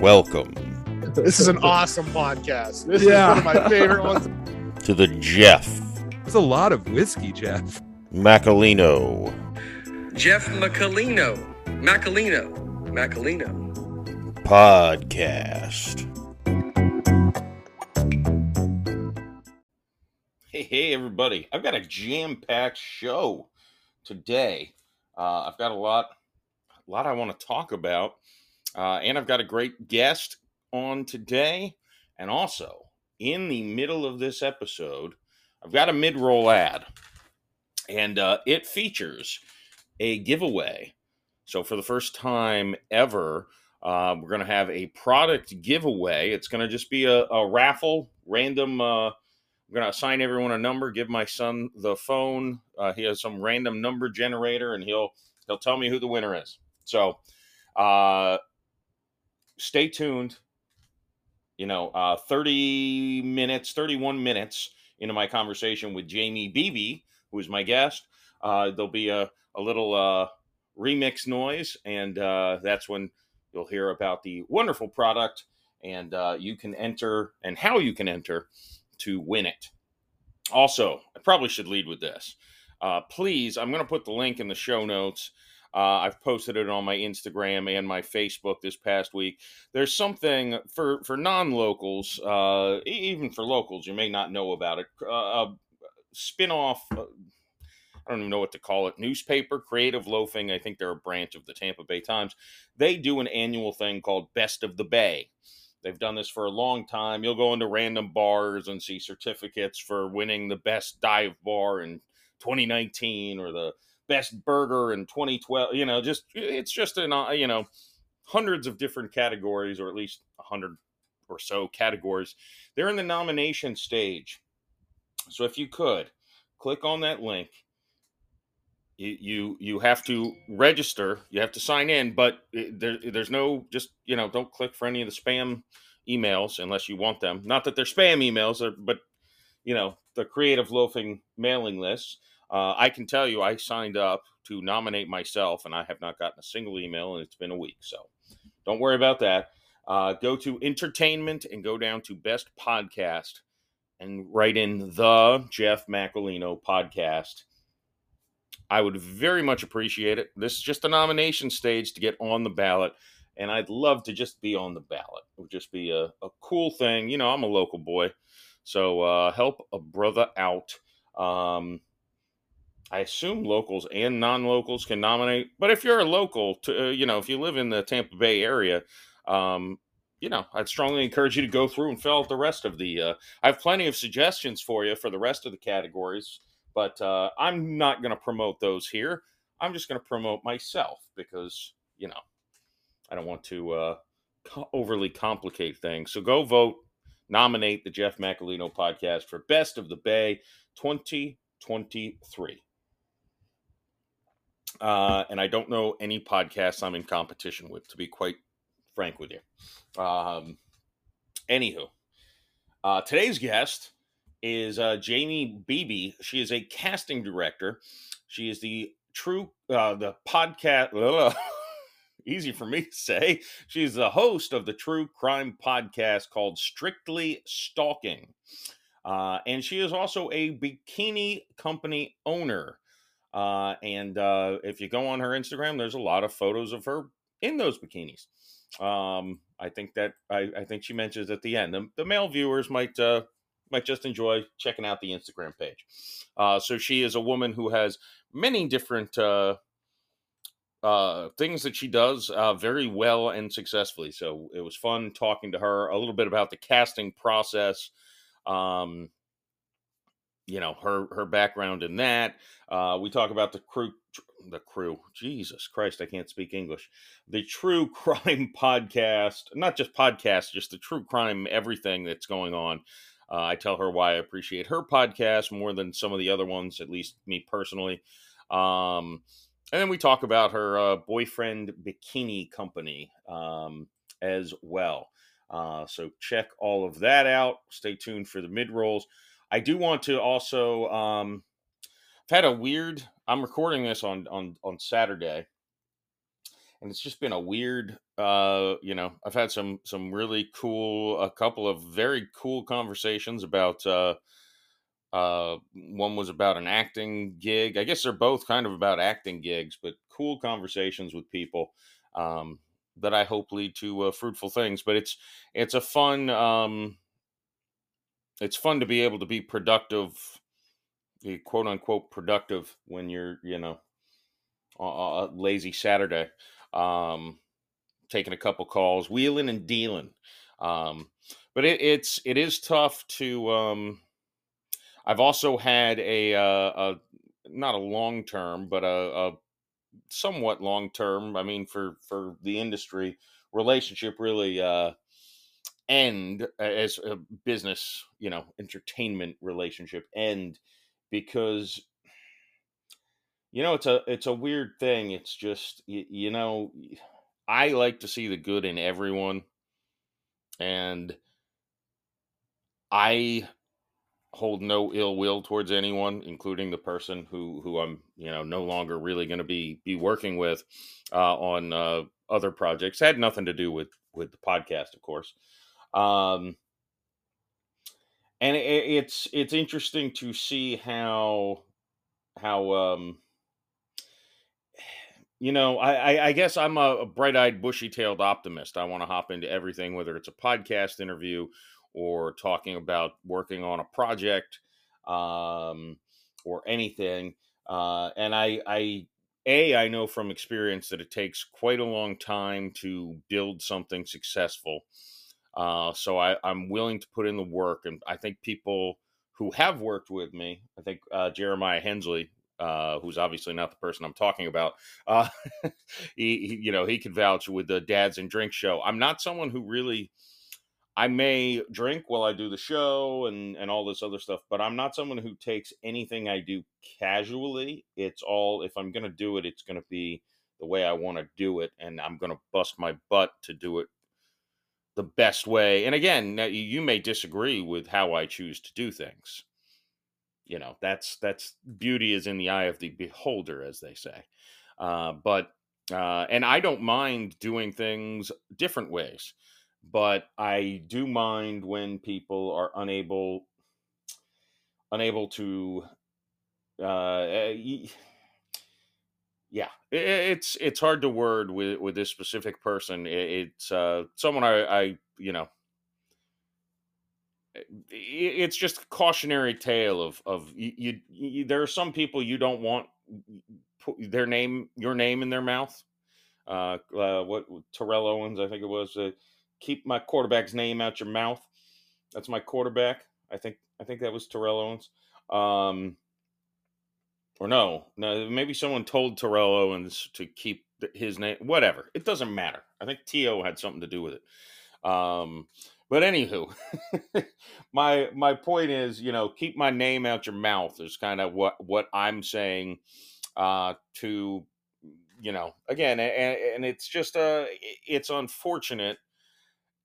Welcome This is an awesome podcast. This Yeah. is one of my favorite ones. to the Jeff It's a lot of whiskey, Jeff. Macolino Jeff Macolino. Macolino. Macolino. podcast. Hey, hey, everybody. I've got a jam packed show today. Uh, I've got a lot, a lot I want to talk about. Uh, and I've got a great guest on today. And also, in the middle of this episode, I've got a mid roll ad. And uh, it features a giveaway. So, for the first time ever, uh, we're going to have a product giveaway. It's going to just be a, a raffle, random. Uh, I'm going to assign everyone a number. Give my son the phone. Uh, he has some random number generator, and he'll he'll tell me who the winner is. So, uh, stay tuned. You know, uh, 30 minutes, 31 minutes into my conversation with Jaimie Beebe, who is my guest. Uh, there'll be a, a little uh, remix noise, and uh, that's when you'll hear about the wonderful product, and uh, you can enter and how you can enter to win it. Also, I probably should lead with this. Uh, please, I'm going to put the link in the show notes. Uh, I've posted it on my Instagram and my Facebook this past week. There's something for for non-locals, uh, e- even for locals, you may not know about it. Uh, a spin-off. Uh, I don't even know what to call it. Newspaper, Creative Loafing. I think they're a branch of the Tampa Bay Times. They do an annual thing called Best of the Bay. They've done this for a long time. You'll go into random bars and see certificates for winning the best dive bar in 2019 or the best burger in 2012. You know, just it's just an uh, you know hundreds of different categories, or at least a hundred or so categories. They're in the nomination stage. So if you could click on that link, you you, have to register. You have to sign in, but there, there's no just you know don't click for any of the spam emails unless you want them. Not that they're spam emails, uh, but you know the creative loafing mailing lists. Uh, I can tell you, I signed up to nominate myself, and I have not gotten a single email, and it's been a week. So don't worry about that. Uh, go to entertainment and go down to best podcast and write in the Jeff Macolino podcast. I would very much appreciate it. This is just a nomination stage to get on the ballot, and I'd love to just be on the ballot. It would just be a, a cool thing. You know, I'm a local boy, so uh, help a brother out. Um, I assume locals and non-locals can nominate, but if you're a local, to uh, you know, if you live in the Tampa Bay area, um, you know, I'd strongly encourage you to go through and fill out the rest of the. Uh, I have plenty of suggestions for you for the rest of the categories, but uh, I'm not going to promote those here. I'm just going to promote myself because you know I don't want to uh, overly complicate things. So go vote, nominate the Jeff Macolino podcast for Best of the Bay 2023. Uh, and I don't know any podcasts I'm in competition with, to be quite frank with you. Um, anywho, uh, today's guest is uh, Jaimie Beebe. She is a casting director. She is the true uh, the podcast. easy for me to say. She's the host of the true crime podcast called Strictly Stalking. Uh, and she is also a bikini company owner. Uh, and uh, if you go on her Instagram, there's a lot of photos of her in those bikinis. Um, I think that I, I think she mentions at the end. The, the male viewers might uh, might just enjoy checking out the Instagram page. Uh, so she is a woman who has many different uh, uh, things that she does uh, very well and successfully. So it was fun talking to her a little bit about the casting process. Um, you know her her background in that. Uh, we talk about the crew, the crew. Jesus Christ, I can't speak English. The True Crime podcast, not just podcast, just the True Crime everything that's going on. Uh, I tell her why I appreciate her podcast more than some of the other ones, at least me personally. Um, and then we talk about her uh, boyfriend bikini company um, as well. Uh, so check all of that out. Stay tuned for the mid rolls. I do want to also. Um, I've had a weird. I'm recording this on on on Saturday, and it's just been a weird. Uh, you know, I've had some some really cool, a couple of very cool conversations about. Uh, uh, one was about an acting gig. I guess they're both kind of about acting gigs, but cool conversations with people um, that I hope lead to uh, fruitful things. But it's it's a fun um, it's fun to be able to be productive, eh, quote unquote productive when you're you know a lazy Saturday, um, taking a couple calls, wheeling and dealing. Um, but it, it's it is tough to um, I've also had a, uh, a not a long term, but a, a somewhat long term. I mean, for for the industry relationship really uh, end as a business, you know, entertainment relationship end because you know it's a it's a weird thing. It's just you, you know I like to see the good in everyone, and I hold no ill will towards anyone, including the person who who I'm you know no longer really going to be be working with uh, on uh, other projects. It had nothing to do with with the podcast, of course. Um, and it, it's it's interesting to see how how um, you know I, I, I guess I'm a, a bright-eyed, bushy-tailed optimist. I want to hop into everything, whether it's a podcast interview or talking about working on a project um, or anything. Uh, and I, I, a, I know from experience that it takes quite a long time to build something successful. Uh, so I, I'm willing to put in the work, and I think people who have worked with me, I think uh, Jeremiah Hensley, uh, who's obviously not the person I'm talking about, uh, he, he, you know, he can vouch with the Dads and Drink show. I'm not someone who really I may drink while I do the show and and all this other stuff, but I'm not someone who takes anything I do casually. It's all if I'm going to do it, it's going to be the way I want to do it and I'm going to bust my butt to do it the best way. And again, you may disagree with how I choose to do things. You know, that's that's beauty is in the eye of the beholder as they say. Uh, but uh, and I don't mind doing things different ways but I do mind when people are unable unable to uh yeah it's it's hard to word with with this specific person it's uh someone i i you know eh, it's just a cautionary tale of of you, you, you there are some people you don't want their name your name in their mouth uh, uh what terrell owens i think it was uh, keep my quarterback's name out your mouth. That's my quarterback. I think I think that was Terrell Owens. Um, or no, no, maybe someone told Terrell Owens to keep his name. Whatever, it doesn't matter. I think To had something to do with it. Um, but anywho, my my point is, you know, keep my name out your mouth is kind of what what I'm saying uh, to you know again, and, and it's just a uh, it's unfortunate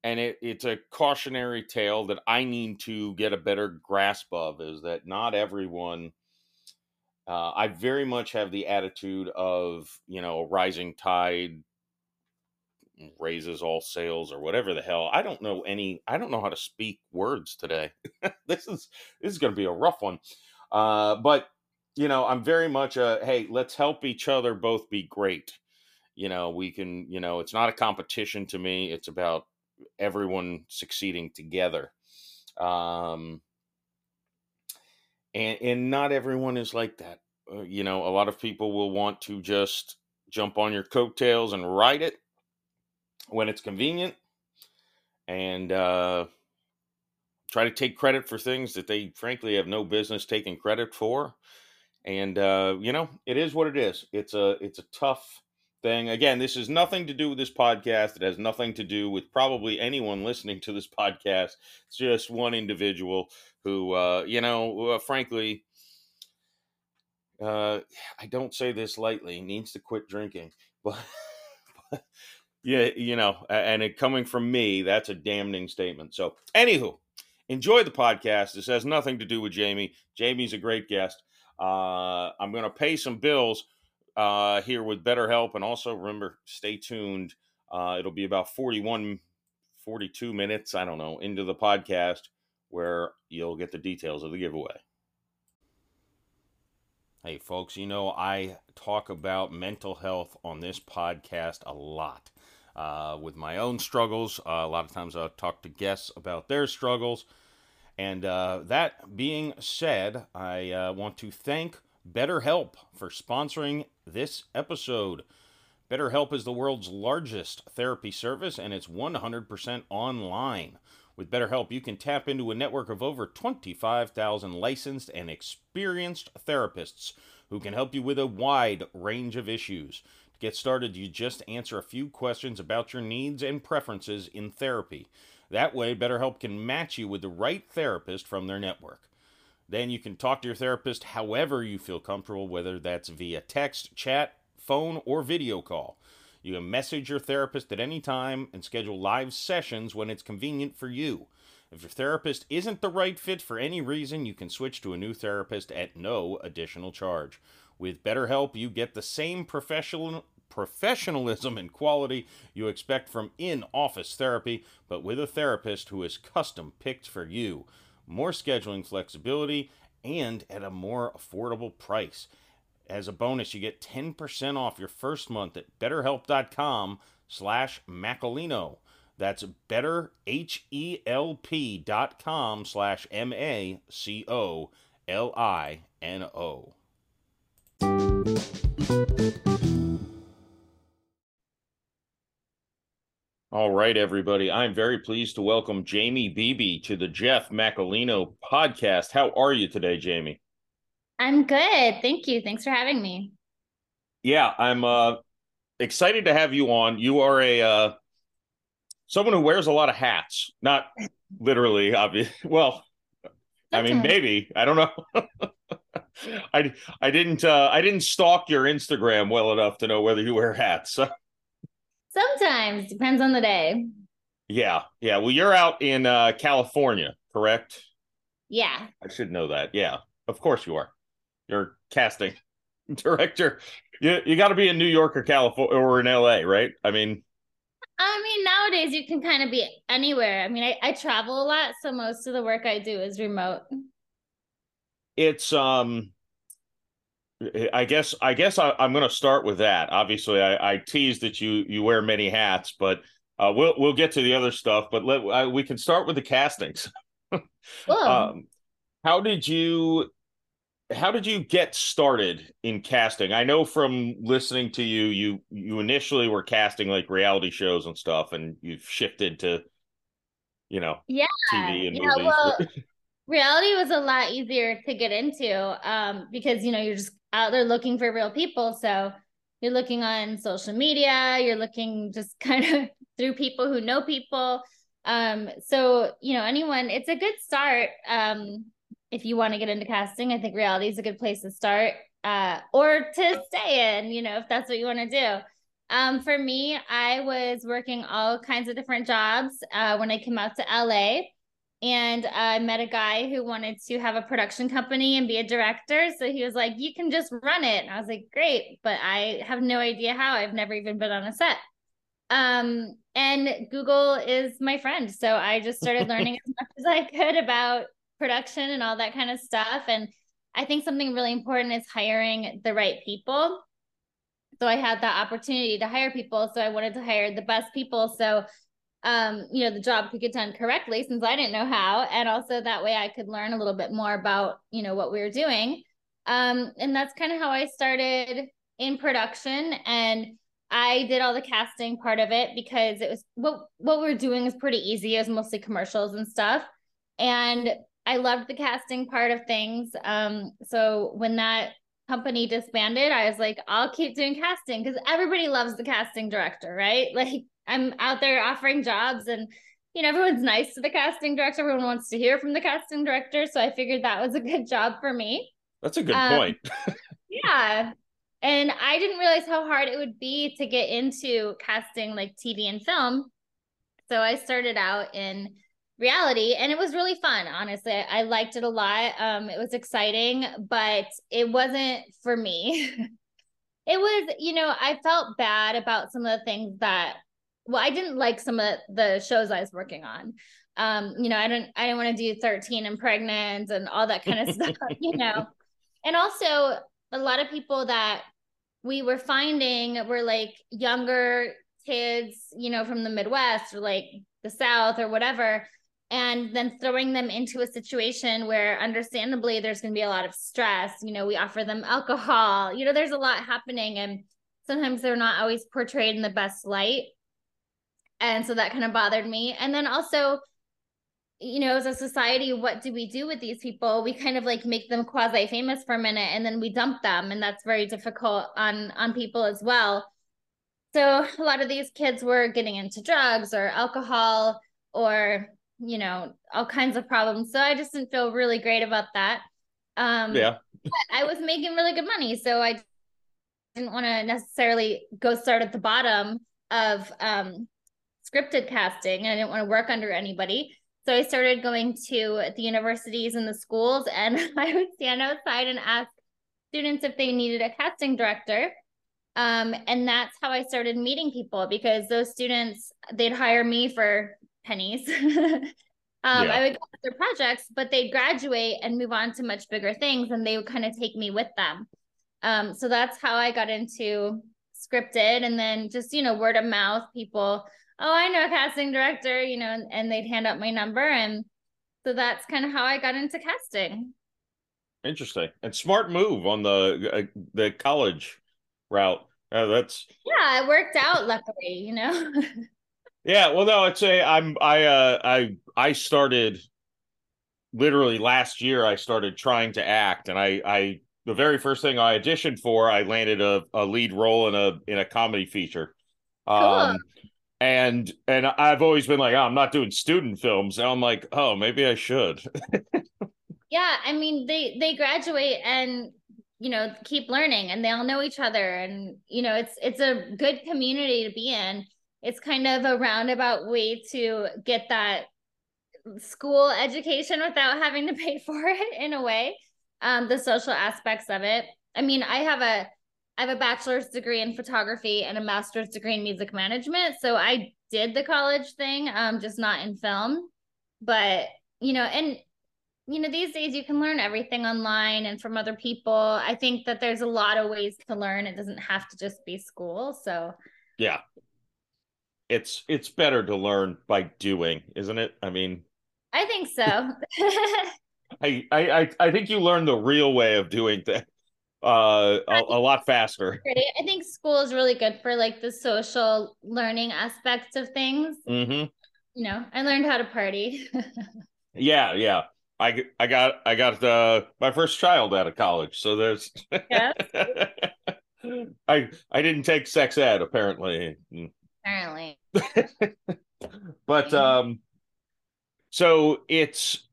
and it, it's a cautionary tale that I need to get a better grasp of is that not everyone. Uh, I very much have the attitude of you know a rising tide raises all sails or whatever the hell. I don't know any. I don't know how to speak words today. this is this is going to be a rough one, uh, but you know I'm very much a hey let's help each other both be great. You know we can you know it's not a competition to me. It's about everyone succeeding together. Um, and and not everyone is like that. Uh, you know, a lot of people will want to just jump on your coattails and ride it when it's convenient, and uh, try to take credit for things that they frankly have no business taking credit for. And uh, you know, it is what it is. It's a it's a tough thing. Again, this has nothing to do with this podcast. It has nothing to do with probably anyone listening to this podcast. It's just one individual who, uh, you know, uh, frankly, uh, I don't say this lightly, needs to quit drinking. But, but yeah, you know, and it coming from me, that's a damning statement. So, anywho, enjoy the podcast. This has nothing to do with Jaimie. Jaimie's a great guest. Uh, I'm going to pay some bills uh, here with BetterHelp. And also remember, stay tuned. Uh, it'll be about 41, 42 minutes, I don't know, into the podcast where you'll get the details of the giveaway. Hey, folks, you know, I talk about mental health on this podcast a lot. Uh, with my own struggles, uh, a lot of times I'll talk to guests about their struggles. And uh, that being said, I uh, want to thank BetterHelp for sponsoring this episode. BetterHelp is the world's largest therapy service and it's 100% online. With BetterHelp, you can tap into a network of over 25,000 licensed and experienced therapists who can help you with a wide range of issues. To get started, you just answer a few questions about your needs and preferences in therapy. That way, BetterHelp can match you with the right therapist from their network. Then you can talk to your therapist however you feel comfortable, whether that's via text, chat, phone, or video call. You can message your therapist at any time and schedule live sessions when it's convenient for you. If your therapist isn't the right fit for any reason, you can switch to a new therapist at no additional charge. With BetterHelp, you get the same professional professionalism and quality you expect from in-office therapy, but with a therapist who is custom picked for you. More scheduling flexibility and at a more affordable price. As a bonus, you get 10% off your first month at betterhelp.com slash Macolino. That's betterhelp.com slash M-A-C-O-L-I-N-O. All right, everybody. I'm very pleased to welcome Jaimie Beebe to the Jeff Macolino podcast. How are you today, Jaimie? I'm good. Thank you. Thanks for having me. Yeah, I'm uh, excited to have you on. You are a uh, someone who wears a lot of hats, not literally, obviously. Well, I mean, maybe I don't know. I I didn't uh, I didn't stalk your Instagram well enough to know whether you wear hats. So, Sometimes depends on the day. yeah, yeah. Well, you're out in uh, California, correct? Yeah. I should know that. Yeah, of course you are. You're casting director. You you got to be in New York or California or in LA, right? I mean, I mean, nowadays you can kind of be anywhere. I mean, I, I travel a lot, so most of the work I do is remote. it's um i guess i guess I, i'm going to start with that. Obviously I, I teased that you you wear many hats but uh, we'll we'll get to the other stuff but let uh, we can start with the castings. Um how did you how did you get started in casting? I know from listening to you you you initially were casting like reality shows and stuff and you've shifted to you know Yeah, tv and yeah, movies. well, reality was a lot easier to get into um, because you know you're just out there looking for real people. So you're looking on social media, you're looking just kind of through people who know people. Um, so you know, anyone, it's a good start. Um, if you want to get into casting, I think reality is a good place to start. Uh, or to stay in, you know, if that's what you want to do. Um, for me, I was working all kinds of different jobs uh, when I came out to LA and I met a guy who wanted to have a production company and be a director. So he was like, "You can just run it." And I was like, "Great," but I have no idea how. I've never even been on a set. Um, and Google is my friend, so I just started learning as much as I could about production and all that kind of stuff. And I think something really important is hiring the right people. So I had that opportunity to hire people. So I wanted to hire the best people. So um, you know, the job could get done correctly since I didn't know how. And also that way I could learn a little bit more about, you know, what we were doing. Um, and that's kind of how I started in production. And I did all the casting part of it because it was what what we were doing is pretty easy. It was mostly commercials and stuff. And I loved the casting part of things. Um, so when that company disbanded, I was like, I'll keep doing casting because everybody loves the casting director, right? Like I'm out there offering jobs and you know everyone's nice to the casting director. Everyone wants to hear from the casting director. So i figured that was a good job for me. That's a good Um, point. yeah. And i didn't realize how hard it would be to get into casting like tv and film. So i started out in reality and it was really fun honestly. I, I liked it a lot. Um it was exciting but it wasn't for me. It was, you know, I felt bad about some of the things that well, I didn't like some of the shows I was working on. Um, you know, I didn't I didn't want to do 13 and pregnant and all that kind of stuff, you know. And also a lot of people that we were finding were like younger kids, you know, from the Midwest or like the South or whatever, and then throwing them into a situation where understandably there's going to be a lot of stress. You know, we offer them alcohol, you know, there's a lot happening, and sometimes they're not always portrayed in the best light. And so that kind of bothered me. And then also, you know, as a society, what do we do with these people? We kind of like make them quasi famous for a minute and then we dump them. And that's very difficult on on people as well. So a lot of these kids were getting into drugs or alcohol or, you know, all kinds of problems. So I just didn't feel really great about that. Um yeah. I was making really good money. So I didn't want to necessarily go start at the bottom of um scripted casting and I didn't want to work under anybody. So I started going to the universities and the schools, and I would stand outside and ask students if they needed a casting director. Um, and that's how I started meeting people because those students they'd hire me for pennies. um, yeah. I would go their projects, but they'd graduate and move on to much bigger things, and they would kind of take me with them. Um, so that's how I got into scripted, and then just you know word of mouth, people oh, I know a casting director, you know, and, and they'd hand out my number. And so that's kind of how I got into casting. Interesting and smart move on the uh, the college route. Uh, that's yeah, it worked out luckily, you know. yeah, well, no, I'd say I'm I uh I I started literally last year. I started trying to act, and I I the very first thing I auditioned for, I landed a, a lead role in a in a comedy feature. Cool. Um, and and I've always been like, oh, I'm not doing student films. And I'm like, oh, maybe I should. yeah, I mean, they they graduate and you know keep learning, and they all know each other, and you know it's it's a good community to be in. It's kind of a roundabout way to get that school education without having to pay for it in a way. Um, the social aspects of it. I mean, I have a I have a bachelor's degree in photography and a master's degree in music management. So I did the college thing, um, just not in film. But, you know, and you know, these days you can learn everything online and from other people. I think that there's a lot of ways to learn. It doesn't have to just be school. So yeah. It's it's better to learn by doing, isn't it? I mean I think so. I, I I think you learn the real way of doing things uh a, a, lot faster. i think school is really good for like the social learning aspects of things. Mm-hmm. you know i learned how to party. Yeah yeah. I i got i got uh my first child out of college so there's yeah. i i didn't take sex ed apparently. Apparently. But um so it's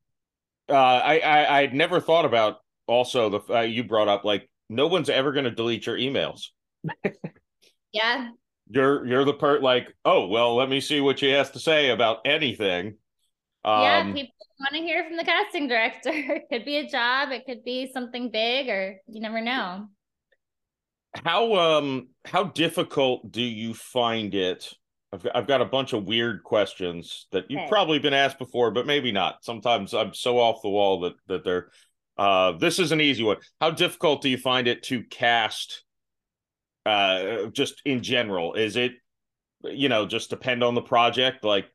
uh i i i'd never thought about also the uh, you brought up like no one's ever going to delete your emails. yeah. You're you're the part like, oh well, let me see what she has to say about anything. Um, yeah, people want to hear from the casting director. it could be a job, it could be something big, or you never know. How um how difficult do you find it? I've got, I've got a bunch of weird questions that you've okay. probably been asked before, but maybe not. Sometimes I'm so off the wall that that they're uh, this is an easy one. How difficult do you find it to cast? Uh, just in general, is it, you know, just depend on the project? Like,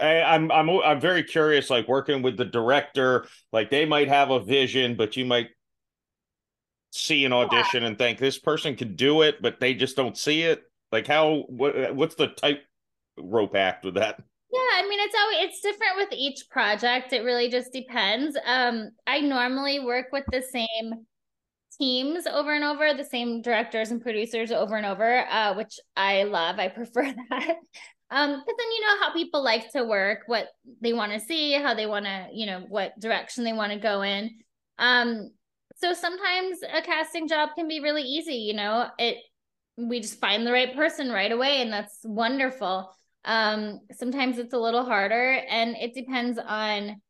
I, I'm I'm I'm very curious. Like working with the director, like they might have a vision, but you might see an audition yeah. and think this person could do it, but they just don't see it. Like how what what's the type rope act with that? I mean it's always it's different with each project. It really just depends. Um, I normally work with the same teams over and over, the same directors and producers over and over, uh, which I love. I prefer that. Um, but then you know how people like to work, what they want to see, how they want to, you know, what direction they want to go in. Um, so sometimes a casting job can be really easy, you know, it we just find the right person right away, and that's wonderful. Um, sometimes it's a little harder, and it depends on.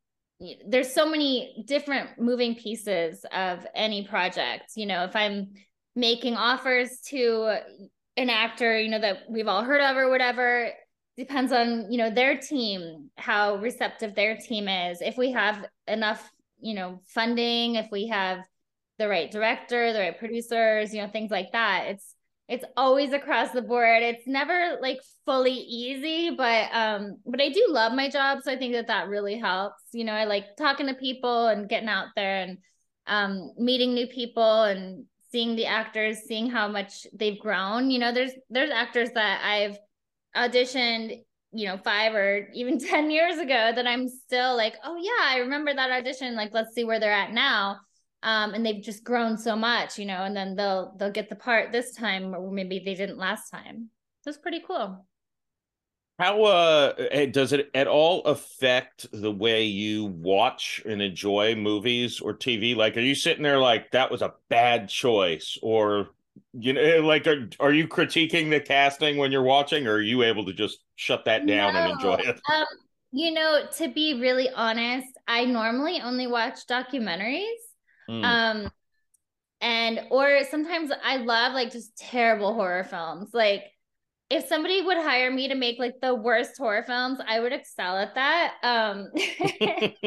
There's so many different moving pieces of any project. You know, if I'm making offers to an actor, you know, that we've all heard of or whatever. Depends on, you know, their team, how receptive their team is. If we have enough, you know, funding, if we have the right director, the right producers, you know, things like that. It's it's always across the board. It's never like fully easy, but um but I do love my job, so I think that that really helps. You know, I like talking to people and getting out there and um meeting new people and seeing the actors, seeing how much they've grown. You know, there's there's actors that I've auditioned you know, five or even 10 years ago that I'm still like, oh, yeah, I remember that audition. Like, let's see where they're at now um, and they've just grown so much, you know, and then they'll they'll get the part this time, or maybe they didn't last time. That's pretty cool. How uh eh, does it at all affect the way you watch and enjoy movies or TV? Like, are you sitting there like that was a bad choice, or you know, eh, like are are you critiquing the casting when you're watching, or are you able to just shut that down no, and enjoy it? Um, you know, to be really honest, I normally only watch documentaries. Mm. Um, and or sometimes I love like just terrible horror films. Like if somebody would hire me to make like the worst horror films, I would excel at that. Um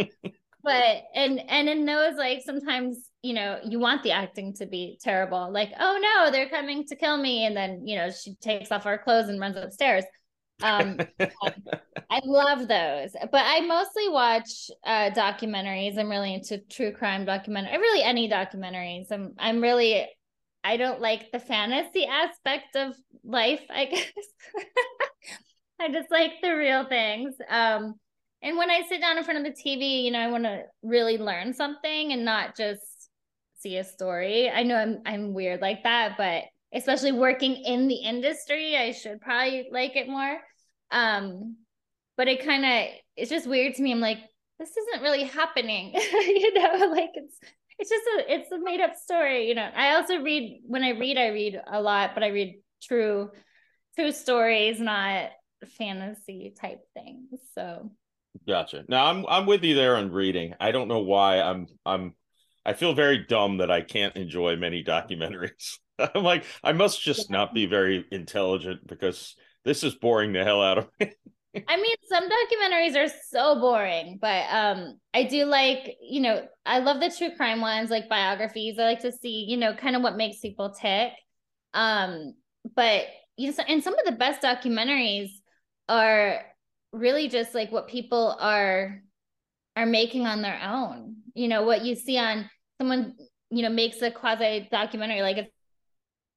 but and and in those like sometimes you know you want the acting to be terrible like oh no they're coming to kill me and then you know she takes off her clothes and runs upstairs um, I love those, but I mostly watch uh, documentaries. I'm really into true crime documentary. Really, any documentaries. I'm I'm really. I don't like the fantasy aspect of life. I guess I just like the real things. Um, and when I sit down in front of the TV, you know, I want to really learn something and not just see a story. I know I'm I'm weird like that, but especially working in the industry, I should probably like it more. Um, but it kind of it's just weird to me. I'm like, this isn't really happening, you know, like it's it's just a it's a made up story, you know. I also read when I read, I read a lot, but I read true true stories, not fantasy type things. So gotcha. Now I'm I'm with you there on reading. I don't know why I'm I'm I feel very dumb that I can't enjoy many documentaries. I'm like, I must just yeah. not be very intelligent because this is boring the hell out of me. I mean, some documentaries are so boring, but um, I do like, you know, I love the true crime ones, like biographies. I like to see, you know, kind of what makes people tick. Um, but you know, and some of the best documentaries are really just like what people are are making on their own. You know, what you see on someone, you know, makes a quasi documentary, like it's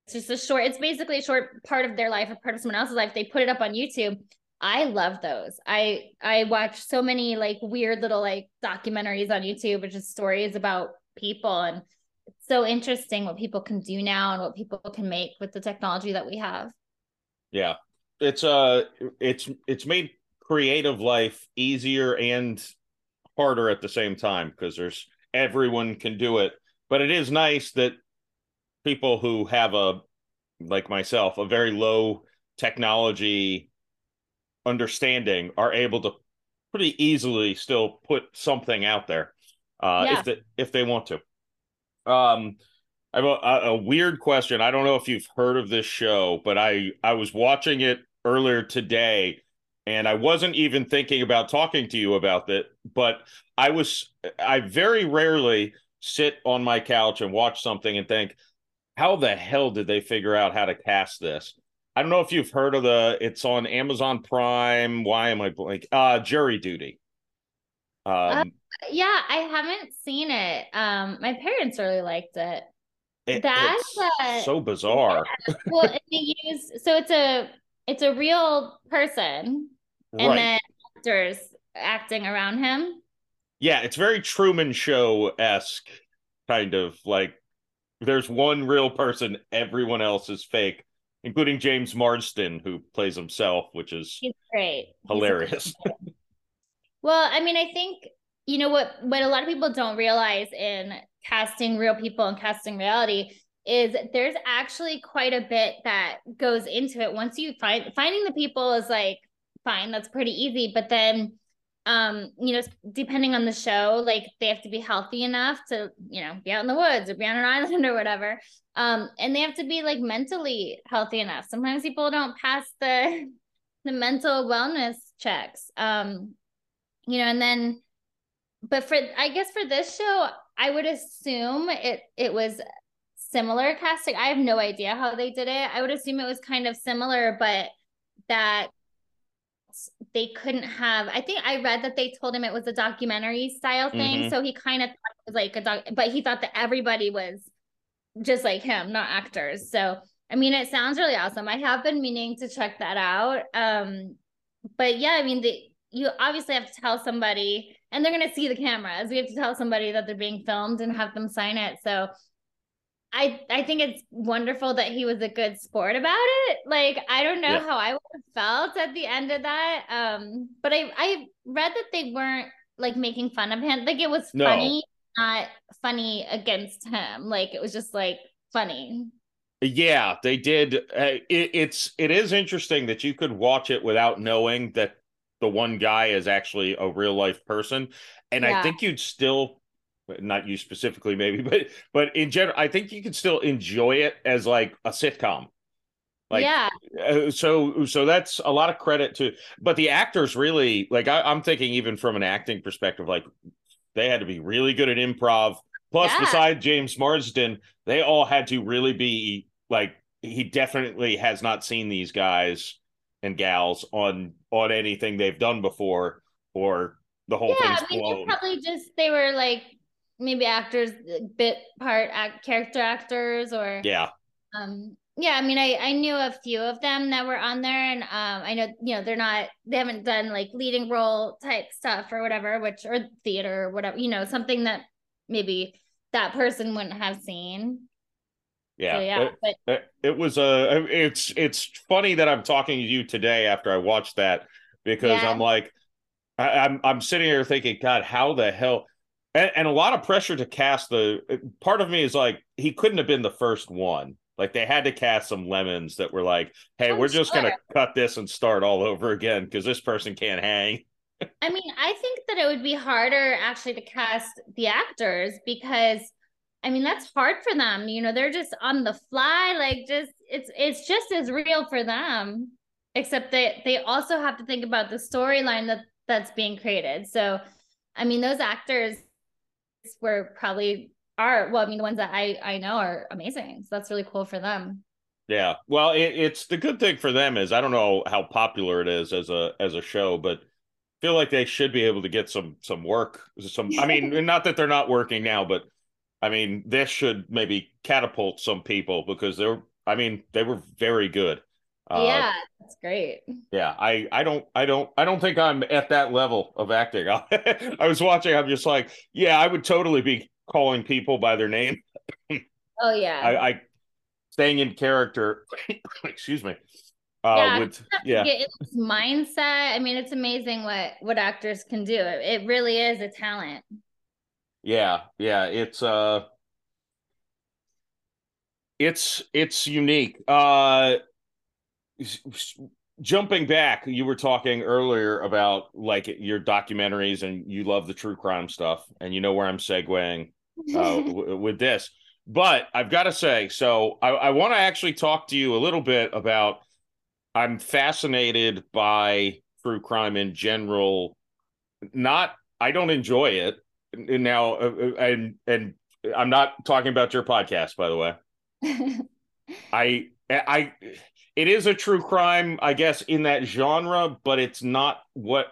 it's just a short it's basically a short part of their life or part of someone else's life. They put it up on youtube. I love those. I i watch so many like weird little like documentaries on youtube which is stories about people and it's so interesting what people can do now and what people can make with the technology that we have. Yeah. It's uh it's it's made creative life easier and harder at the same time because there's everyone can do it. But it is nice that people who have a like myself a very low technology understanding are able to pretty easily still put something out there uh, yeah. if they if they want to. Um, I have a, a, weird question. I don't know if you've heard of this show, but I I was watching it earlier today, and I wasn't even thinking about talking to you about it. But I was I very rarely sit on my couch and watch something and think, how the hell did they figure out how to cast this? I don't know if you've heard of the. It's on Amazon Prime. Why am I blank? Uh, Jury Duty. Um, uh, yeah, I haven't seen it. Um, my parents really liked it. it That's uh, so bizarre. Yeah. well, they use so it's a it's a real person, and right. then actors acting around him. Yeah, it's very Truman Show esque, kind of like there's one real person, everyone else is fake, including James Marsden, who plays himself, which is He's great. Hilarious. He's well, I mean, I think you know what what a lot of people don't realize in casting real people and casting reality is there's actually quite a bit that goes into it once you find finding the people is like fine that's pretty easy but then um, you know, depending on the show, like they have to be healthy enough to, you know, be out in the woods or be on an island or whatever. Um, and they have to be like mentally healthy enough. Sometimes people don't pass the the mental wellness checks. Um, you know, and then but for I guess for this show, I would assume it it was similar casting. I have no idea how they did it. I would assume it was kind of similar, but that they couldn't have I think I read that they told him it was a documentary style thing. Mm-hmm. So he kind of thought it was like a doc but he thought that everybody was just like him, not actors. So I mean it sounds really awesome. I have been meaning to check that out. Um but yeah, I mean the you obviously have to tell somebody and they're going to see the cameras. We have to tell somebody that they're being filmed and have them sign it. So I I think it's wonderful that he was a good sport about it. Like I don't know yeah. how I would have felt at the end of that. Um, but I I read that they weren't like making fun of him. Like it was no. funny, not funny against him. Like it was just like funny. Yeah, they did. Uh, it, it's it is interesting that you could watch it without knowing that the one guy is actually a real life person, and yeah. I think you'd still not you specifically maybe but but in general i think you can still enjoy it as like a sitcom like yeah uh, so so that's a lot of credit to but the actors really like I, am thinking even from an acting perspective like they had to be really good at improv plus yeah. besides james marsden they all had to really be like he definitely has not seen these guys and gals on on anything they've done before or the whole thing. yeah, thing's I mean, blown. probably just they were like maybe actors bit part act, character actors or yeah um yeah i mean i i knew a few of them that were on there and um i know you know they're not they haven't done like leading role type stuff or whatever which or theater or whatever you know something that maybe that person wouldn't have seen yeah, so, yeah it, but it was a uh, it's it's funny that i'm talking to you today after i watched that because yeah. i'm like I, I'm I'm sitting here thinking, God, how the hell and, and a lot of pressure to cast the part of me is like he couldn't have been the first one. Like they had to cast some lemons that were like hey I'm we're just sure. gonna cut this and start all over again because this person can't hang. I mean i think that it would be harder actually to cast the actors because i mean that's hard for them you know they're just on the fly like just it's it's just as real for them except they they also have to think about the storyline that that's being created. So i mean those actors were probably are well, I mean, the ones that I I know are amazing. So that's really cool for them. Yeah, well, it, it's the good thing for them is I don't know how popular it is as a as a show, but feel like they should be able to get some some work. Some, I mean, not that they're not working now, but I mean, this should maybe catapult some people because they're. I mean, they were very good. Uh, yeah, that's great. Yeah, I I don't I don't I don't think I'm at that level of acting. I was watching. I'm just like, yeah, I would totally be calling people by their name. oh yeah. I, I staying in character. excuse me. Uh, yeah, with yeah, it's mindset. I mean, it's amazing what what actors can do. It, it really is a talent. Yeah, yeah, it's uh, it's it's unique. Uh, jumping back, you were talking earlier about like your documentaries and you love the true crime stuff, and you know where I'm segueing uh, w- with this. But I've got to say, so I, I want to actually talk to you a little bit about. I'm fascinated by true crime in general. Not, I don't enjoy it now, uh, uh, and and I'm not talking about your podcast, by the way. I I it is a true crime, I guess, in that genre, but it's not what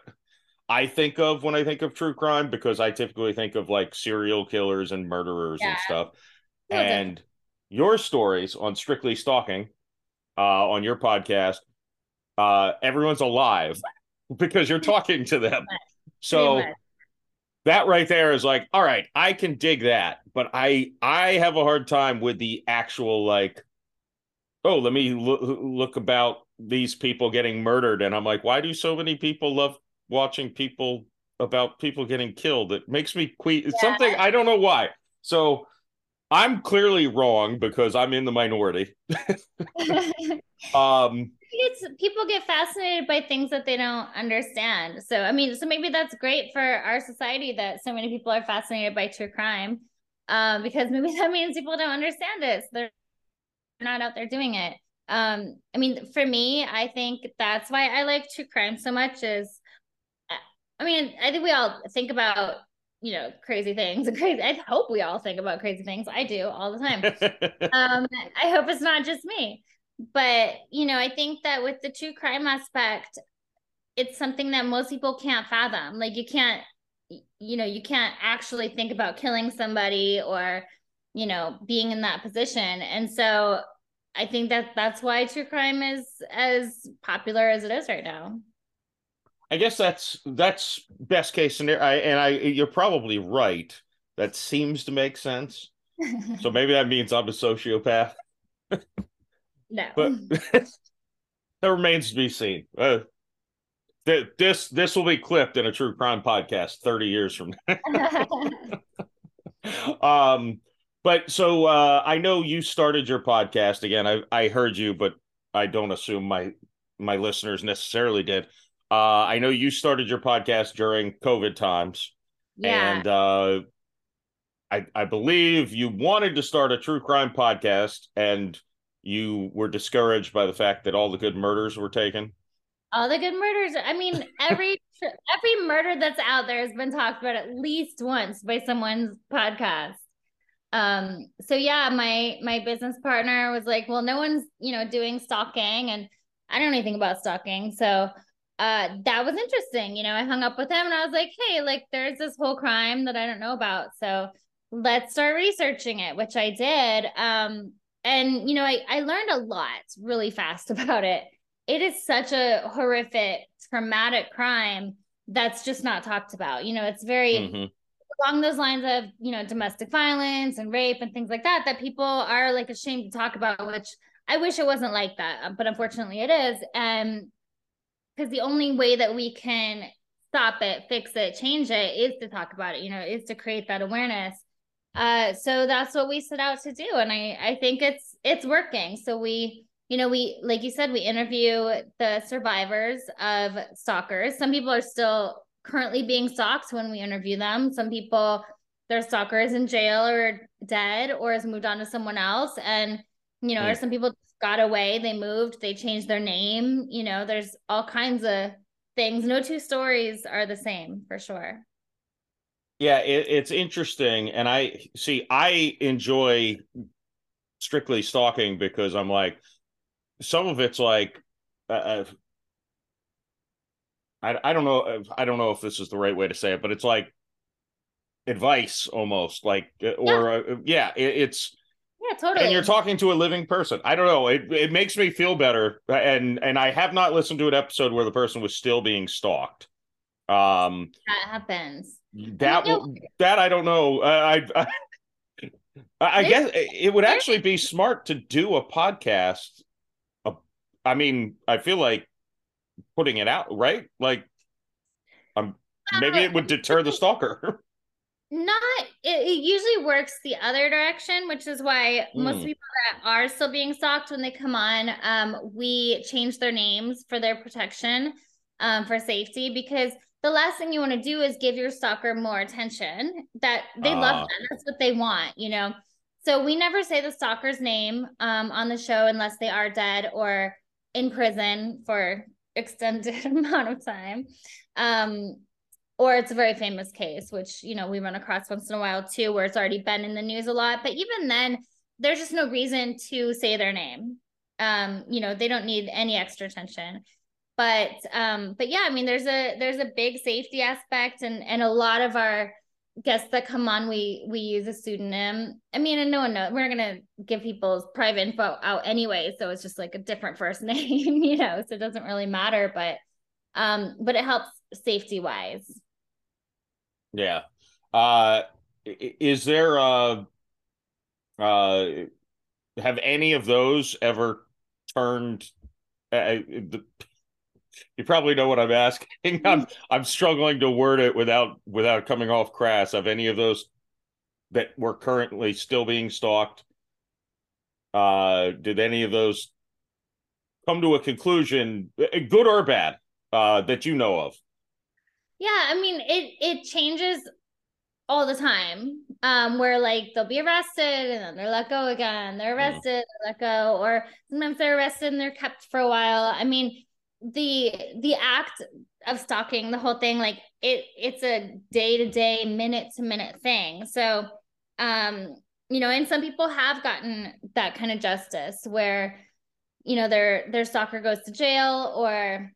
I think of when I think of true crime because I typically think of like serial killers and murderers yeah. and stuff. and your stories on Strictly Stalking, uh, on your podcast, uh, everyone's alive because you're talking to them. So that right there is like, all right, I can dig that, but I I have a hard time with the actual like oh, let me look, look about these people getting murdered. And I'm like, why do so many people love watching people about people getting killed? It makes me. It's yeah. something I don't know why. So I'm clearly wrong because I'm in the minority. um, it's people get fascinated by things that they don't understand. So I mean, so maybe that's great for our society that so many people are fascinated by true crime, um, because maybe that means people don't understand it. So they're not out there doing it. Um, I mean, for me, I think that's why I like true crime so much. Is I mean, I think we all think about you know crazy things and crazy. I hope we all think about crazy things. I do all the time. um, I hope it's not just me but you know i think that with the true crime aspect it's something that most people can't fathom like you can't you know you can't actually think about killing somebody or you know being in that position and so i think that that's why true crime is as popular as it is right now i guess that's that's best case scenario I, and i you're probably right that seems to make sense so maybe that means i'm a sociopath no. But that remains to be seen. Uh, th- this this will be clipped in a true crime podcast 30 years from now. um but so uh I know you started your podcast again. I I heard you, but I don't assume my my listeners necessarily did. Uh I know you started your podcast during COVID times. Yeah. And uh I I believe you wanted to start a true crime podcast and you were discouraged by the fact that all the good murders were taken? All the good murders. I mean, every every murder that's out there has been talked about at least once by someone's podcast. Um, so yeah, my my business partner was like, "Well, no one's you know doing stalking, and I don't know anything about stalking, so." uh that was interesting. You know i hung up with him and i was like hey like there's this whole crime that i don't know about. So let's start researching it which i did. Um and you know I, I learned a lot really fast about it. It is such a horrific traumatic crime that's just not talked about. You know it's very mm-hmm. Along those lines of you know domestic violence and rape and things like that that people are like ashamed to talk about which i wish it wasn't like that but unfortunately it is and because the only way that we can stop it fix it change it is to talk about it you know is to create that awareness uh, so that's what we set out to do, and I I think it's it's working. So we you know we like you said we interview the survivors of stalkers. Some people are still currently being stalked when we interview them. Some people their stalker is in jail or dead or has moved on to someone else, and you know, mm. or some people got away, they moved, they changed their name. You know, there's all kinds of things. No two stories are the same for sure. Yeah, it, it's interesting, and I see. I enjoy strictly stalking because I'm like, some of it's like, uh, uh I I don't know. I don't know if this is the right way to say it, but it's like advice almost, like uh, or yeah, uh, yeah it, it's. Yeah, totally. And you're talking to a living person. I don't know. It it makes me feel better. And and I have not listened to an episode where the person was still being stalked. Um that happens. That that I don't know. Uh, I, I I guess it would actually be smart to do a podcast. I mean, I feel like putting it out, right? Like, um, maybe it would deter the stalker. Not, it, it, usually works the other direction, which is why mm. most hmm. people that are still being stalked when they come on, um, we change their names for their protection, um, for safety because the last thing you want to do is give your stalker more attention that they uh. love that. That's what they want, you know? So we never say the stalker's name um, on the show unless they are dead or in prison for extended amount of time. Um, or it's a very famous case, which, you know, we run across once in a while too, where it's already been in the news a lot. But even then, there's just no reason to say their name. Um, you know, they don't need any extra attention but um but yeah i mean there's a there's a big safety aspect and and a lot of our guests that come on we we use a pseudonym. I mean and no one knows we're not gonna give people's private info out anyway so it's just like a different first name you know so it doesn't really matter but um but it helps safety wise yeah. Uh is there uh uh have any of those ever turned uh, the you probably know what I'm asking. I'm I'm struggling to word it without without coming off crass. Of any of those that were currently still being stalked, uh, did any of those come to a conclusion, uh, good or bad, uh, that you know of? Yeah, I mean it it changes all the time. Um, where like they'll be arrested and then they're let go again. They're Mhm. arrested, let go, or sometimes they're arrested and they're kept for a while. I mean, the the act of stalking, the whole thing, like it it's a day to day, minute to minute thing. So um, you know, and some people have gotten that kind of justice where, you know, their their stalker goes to jail or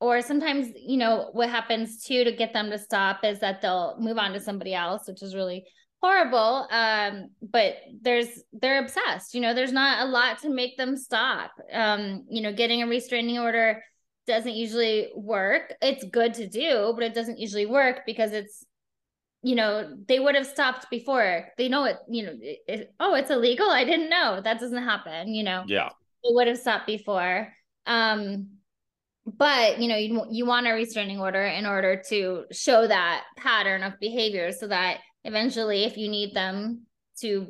or sometimes you know what happens too to get them to stop is that they'll move on to somebody else which is really horrible um but there's they're obsessed you know there's not a lot to make them stop. Um you know getting a restraining order doesn't usually work. It's good to do but it doesn't usually work because it's you know they would have stopped before. They know it you know it, it- oh it's illegal? I didn't know. That doesn't happen you know. Yeah. it would have stopped before. Um, but you know, you you want a restraining order in order to show that pattern of behavior, so that eventually, if you need them to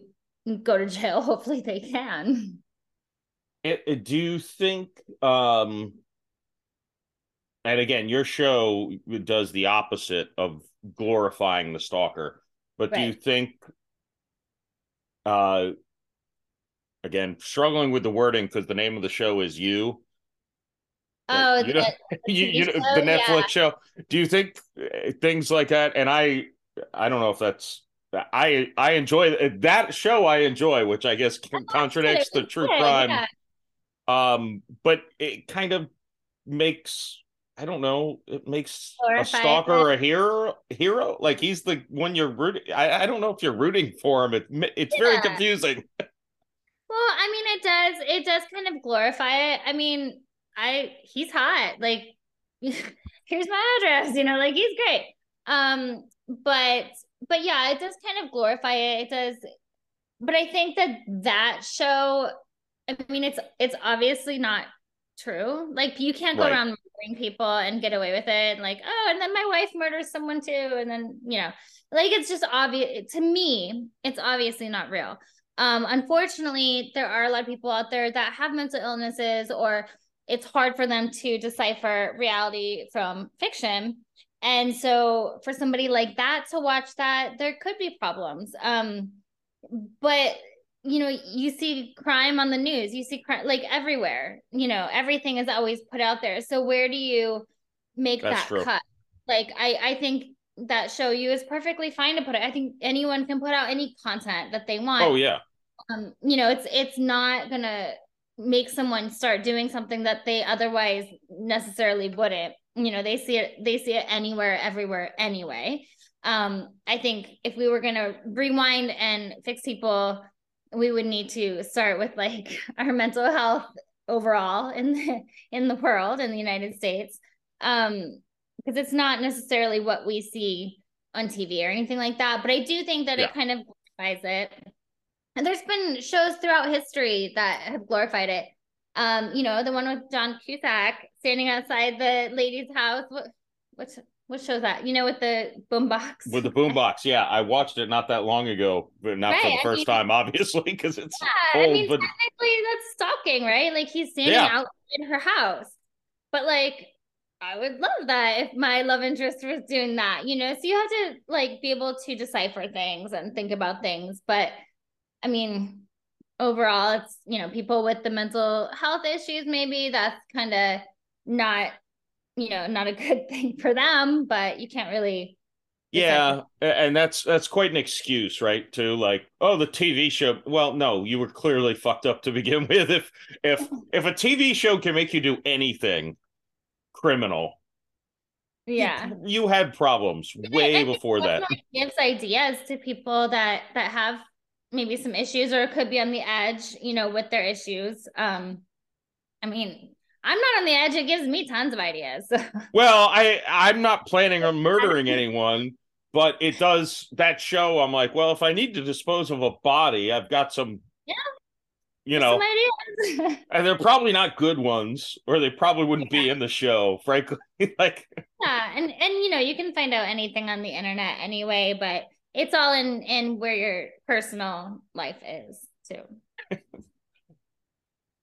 go to jail, hopefully they can. It, it- do you think um and again your show does the opposite of glorifying the stalker but do you think uh again struggling with the wording because the name of the show is you Oh, you know, the- you, you know the Yeah. Netflix show. Do you think uh, things like that? And I, I don't know if that's I I enjoy that show. I enjoy, which I guess con- contradicts the true crime. yeah. Um, but it kind of makes I don't know. It makes a stalker a hero. Hero, like he's the one you're rooting. I I don't know if you're rooting for him. It it's very confusing. Well, I mean, it does. It does kind of glorify it. I mean, I he's hot. Like, here's my address. You know, like he's great. Um, but but yeah, it does kind of glorify it. It does. But I think that that show. I mean, it's it's obviously not true. Like, you can't go Right. around murdering people and get away with it. And like, oh, and then my wife murders someone too, and then you know, like it's just obvious to me. It's obviously not real. Um, unfortunately, there are a lot of people out there that have mental illnesses, or it's hard for them to decipher reality from fiction. And so, for somebody like that to watch that, there could be problems. Um, but you know, you see crime on the news, you see crime like everywhere. You know, everything is always put out there. So where do you make That's that true. cut? Like, I I think that show you is perfectly fine to put it. I think anyone can put out any content that they want Oh yeah, um you know it's it's not gonna make someone start doing something that they otherwise necessarily wouldn't you know they see it they see it anywhere everywhere anyway um i think if we were gonna rewind and fix people we would need to start with like our mental health overall in the in the world in the united states um because it's not necessarily what we see on tv or anything like that but i do think that Yeah. it kind of glorifies it and there's been shows throughout history that have glorified it. Um, you know, the one with John Cusack standing outside the lady's house. What what what show's that? You know, with the boombox. with the boombox. Yeah, I watched it not that long ago, but not for the I first mean- time, obviously, because it's yeah, old. I mean, but technically that's stalking, right? Like he's standing Yeah. in her house. But like I would love that if my love interest was doing that, you know. So you have to like be able to decipher things and think about things. But I mean, overall, it's you know, people with the mental health issues, maybe that's kind of not, you know, not a good thing for them, but you can't really Yeah, and that's that's quite an excuse, right? To like, oh, the TV show. Well, no, you were clearly fucked up to begin with. If if if a TV show can make you do anything criminal, yeah. you, had problems way before that. gives ideas to people that that have maybe some issues or could be on the edge, you know, with their issues. Um, I mean, I'm not on the edge. It gives me tons of ideas. Well, I I'm not planning on murdering anyone, but it does that show. I'm like, well, if I need to dispose of a body, I've got some. Yeah. You know, ideas. and they're probably not good ones, or they probably wouldn't be in the show. Frankly, like yeah, and and you know, you can find out anything on the internet anyway, but it's all in in where your personal life is too.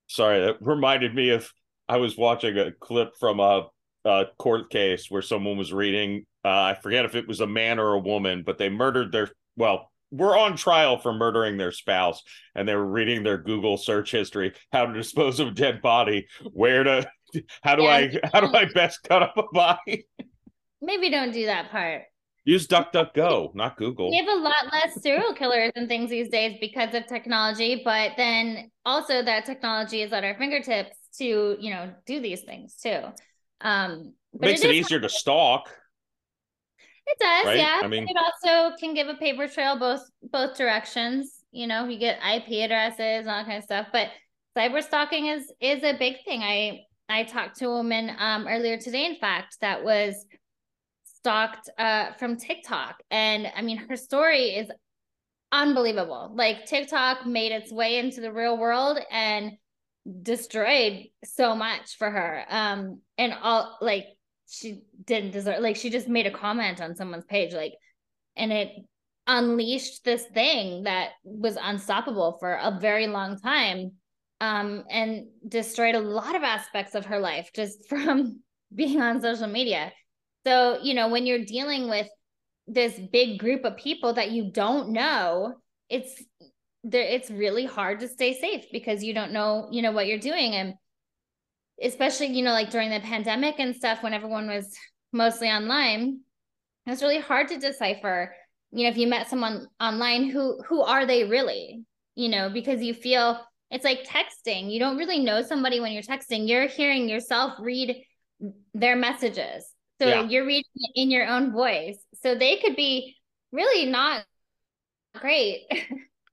sorry, that reminded me of I was watching a clip from a, a court case where someone was reading. Uh, I forget if it was a man or a woman, but they murdered their well, were on trial for murdering their spouse, and they were reading their Google search history: how to dispose of a dead body, where to, how do Yeah. I, how do I best cut up a body? Maybe don't do that part. Use DuckDuckGo, not Google. We have a lot less serial killers and things these days because of technology, but then also that technology is at our fingertips to, you know, do these things too. Um, but Makes it easier to stalk. It does, right? yeah. I mean- it also can give a paper trail both both directions. You know, you get IP addresses and all kind of stuff. But cyber stalking is is a big thing. I I talked to a woman um earlier today, in fact, that was stalked uh from TikTok. And I mean her story is unbelievable. Like TikTok made its way into the real world and destroyed so much for her. Um and all like she didn't deserve like she just made a comment on someone's page like and it unleashed this thing that was unstoppable for a very long time um and destroyed a lot of aspects of her life just from being on social media so you know when you're dealing with this big group of people that you don't know it's there it's really hard to stay safe because you don't know you know what you're doing. And especially you know like during the pandemic and stuff when everyone was mostly online it was really hard to decipher you know if you met someone online who who are they really? You know because you feel it's like texting. You don't really know somebody when you're texting. You're hearing yourself read their messages so Yeah. you're reading it in your own voice. So they could be really not great.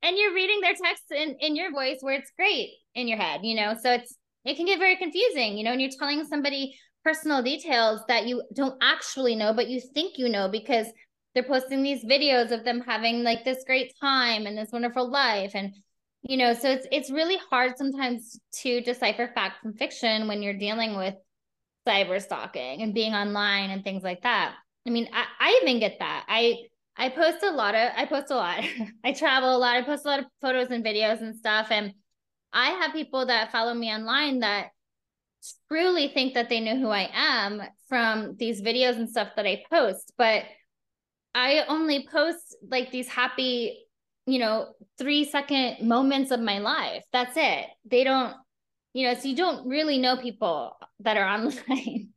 And you're reading their text in in your voice where it's great in your head you know? So it's it can get very confusing you know and you're telling somebody personal details that you don't actually know but you think you know because they're posting these videos of them having like this great time and this wonderful life and you know so it's it's really hard sometimes to decipher fact from fiction when you're dealing with cyber stalking and being online and things like that. I mean i, I even get that. I i post a lot of i post a lot. I travel a lot. I post a lot of photos and videos and stuff. And i have people that follow me online that truly think that they know who i am from these videos and stuff that i post. But I only post like these happy, you know, three second moments of my life. That's it. They don't, you know, so you don't really know people that are online.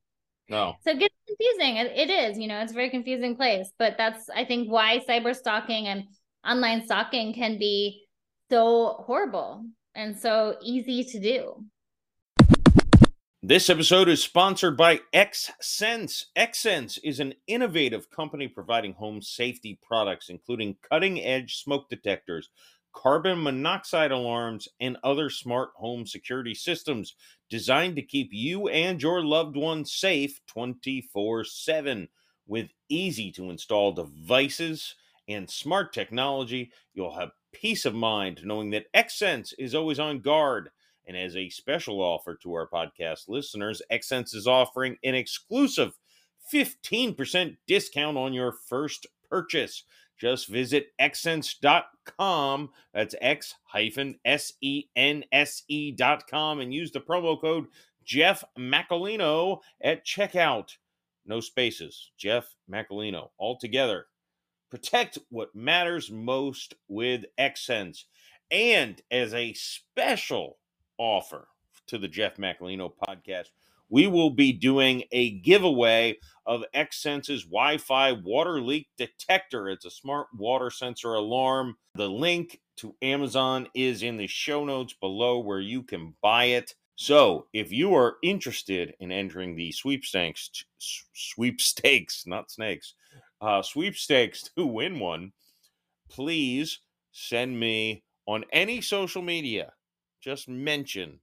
No. So it gets confusing. It, it is, you know, it's a very confusing place. But that's, I think, why cyber stalking and online stalking can be so horrible and so easy to do. This episode is sponsored by XSense. XSense is an innovative company providing home safety products, including cutting edge smoke detectors, carbon monoxide alarms, and other smart home security systems designed to keep you and your loved ones safe 24 7. With easy to install devices and smart technology, you'll have peace of mind knowing that XSense is always on guard. And as a special offer to our podcast listeners, Xsense is offering an exclusive 15% discount on your first purchase. Just visit xsense.com. That's x hyphen S E N S E dot com and use the promo code Jeff Macolino at checkout. No spaces. Jeff Macolino. All together. Protect what matters most with Xsense. And as a special offer to the Jeff Macolino podcast, we will be doing a giveaway of Xsense's Wi Fi water leak detector. It's a smart water sensor alarm. The link to Amazon is in the show notes below where you can buy it. So, if you are interested in entering the sweepstakes, sweepstakes, not snakes, uh, sweepstakes to win one, please send me on any social media just mention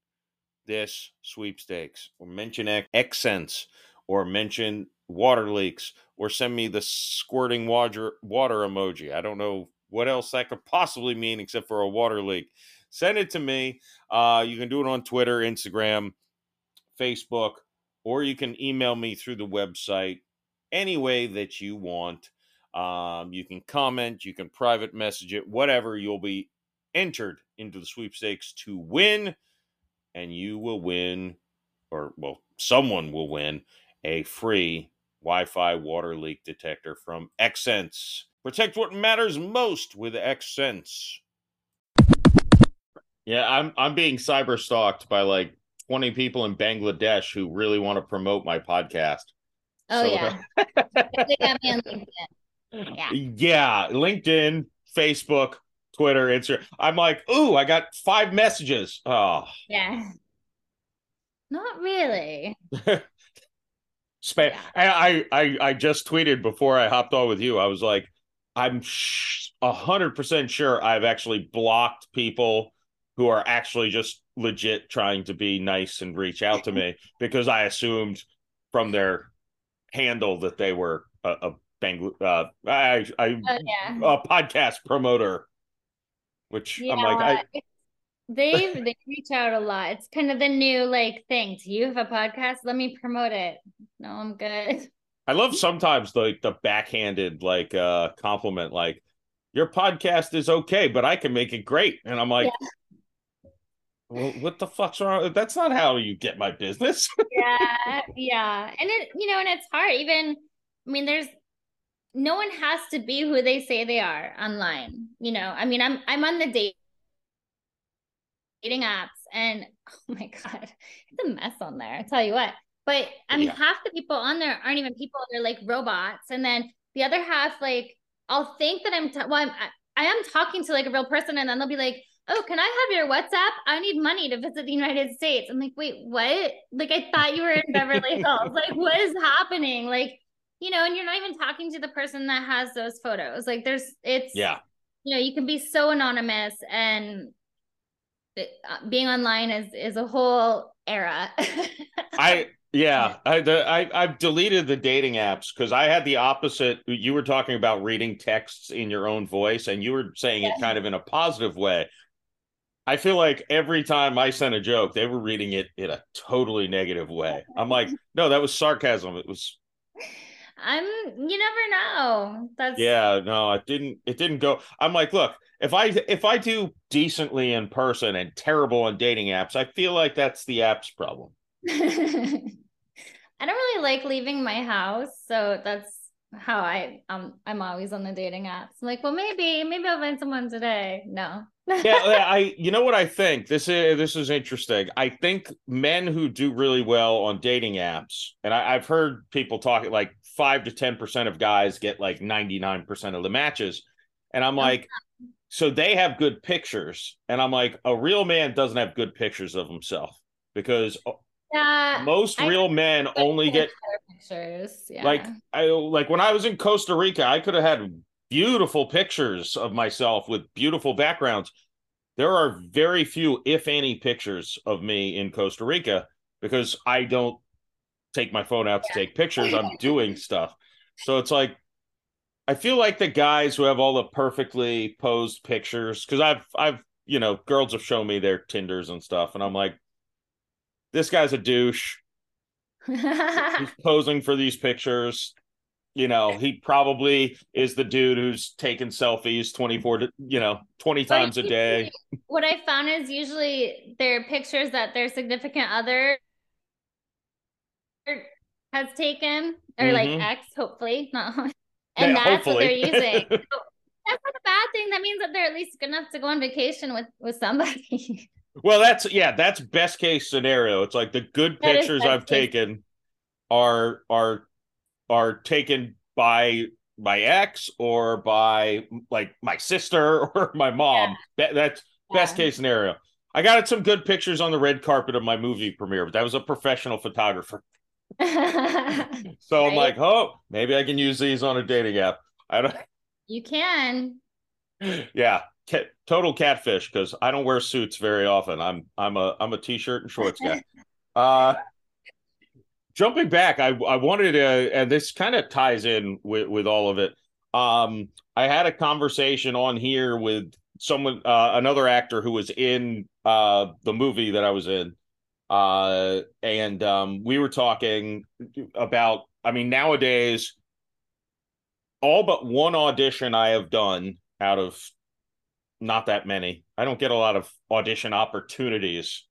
this sweepstakes or mention XSense or mention water leaks or send me the squirting water water emoji. I don't know what else that could possibly mean except for a water leak. Send it to me. Uh, you can do it on Twitter, Instagram, Facebook, or you can email me through the website any way that you want. Um, you can comment, you can private message it, whatever. You'll be entered into the sweepstakes to win, and you will win or well, someone will win a free Wi-Fi water leak detector from Xsense. Protect what matters most with Xsense. Yeah, I'm I'm being cyber stalked by like 20 people in Bangladesh who really want to promote my podcast. Oh So- yeah. they got me on LinkedIn. Yeah. Yeah, LinkedIn, Facebook, Twitter, Instagram. I'm like, ooh, I got five messages. Oh, Yeah. Not really. spam. Yeah. I, I I just tweeted before I hopped on with you. I was like, I'm a hundred percent sure I've actually blocked people who are actually just legit trying to be nice and reach out to me because I assumed from their handle that they were a, a Bangla- uh, I I Oh yeah. a podcast promoter, which I'm like, I, it's- they they reach out a lot. It's kind of the new like thing. Do you have a podcast? Let me promote it. No, I'm good. I love sometimes like the backhanded like uh compliment, like your podcast is okay, but I can make it great, and I'm like, well, what the fuck's wrong? That's not how you get my business. yeah, yeah. And it, you know, and it's hard. Even, I mean, there's no one has to be who they say they are online. You know, I mean, I'm I'm on the date dating apps, and oh my god, it's a mess on there. I tell you what. But I mean, Yeah. half the people on there aren't even people; they're like robots, and then the other half, like, I'll think that I'm t- well, I'm, I, I am talking to like a real person, and then they'll be like, oh, can I have your WhatsApp? I need money to visit the United States. I'm like, wait, what? Like, I thought you were in Beverly Hills. Like, what is happening? Like, you know, and you're not even talking to the person that has those photos. Like, there's, it's, yeah, you know, you can be so anonymous and it- uh, being online is is a whole era. I yeah, I the, I I've deleted the dating apps because I had the opposite. You were talking about reading texts in your own voice, and you were saying it kind of in a positive way. I feel like every time I sent a joke, they were reading it in a totally negative way. I'm like, no, that was sarcasm. It was I'm, you never know. That's, yeah, no, it didn't. It didn't go. I'm like, look, if I if I do decently in person and terrible on dating apps, I feel like that's the app's problem. I don't really like leaving my house, so that's how I um I'm always on the dating apps. I'm like, well, maybe maybe I'll find someone today. No. yeah, I you know what I think this is this is interesting. I think men who do really well on dating apps, and I, I've heard people talk like five to ten percent of guys get like ninety nine percent of the matches, and I'm like, so they have good pictures, and I'm like, a real man doesn't have good pictures of himself because uh, Yeah. most real men only get pictures. Yeah. like I like when I was in Costa Rica, I could have had beautiful pictures of myself with beautiful backgrounds. There are very few, if any, pictures of me in Costa Rica because I don't take my phone out to take pictures. I'm doing stuff. So it's like I feel like the guys who have all the perfectly posed pictures, because I've I've you know, girls have shown me their Tinders and stuff, and I'm like, this guy's a douche he's posing for these pictures. You know, he probably is the dude who's taking selfies 24 to, you know, 20 But times a day. what I found is usually they're pictures that their significant other has taken or like Mhm. ex, hopefully, not and Yeah, that's what they're using. So that's not a bad thing. That means that they're at least good enough to go on vacation with with somebody. Well, that's yeah, that's best case scenario. It's like the good That pictures I've case. taken are are are taken by my ex or by like my sister or my mom. Be- That's best Yeah. case scenario. I got some good pictures on the red carpet of my movie premiere, but that was a professional photographer. So I'm like, oh, maybe I can use these on a dating app. I don't. you can. Yeah, cat, total catfish because I don't wear suits very often. I'm I'm a I'm a t-shirt and shorts guy. uh, jumping back, I I wanted to, and this kind of ties in with with all of it. Um, I had a conversation on here with someone, uh, another actor who was in uh the movie that I was in, uh, and um, we were talking about. I mean, nowadays, all but one audition I have done out of not that many. I don't get a lot of audition opportunities.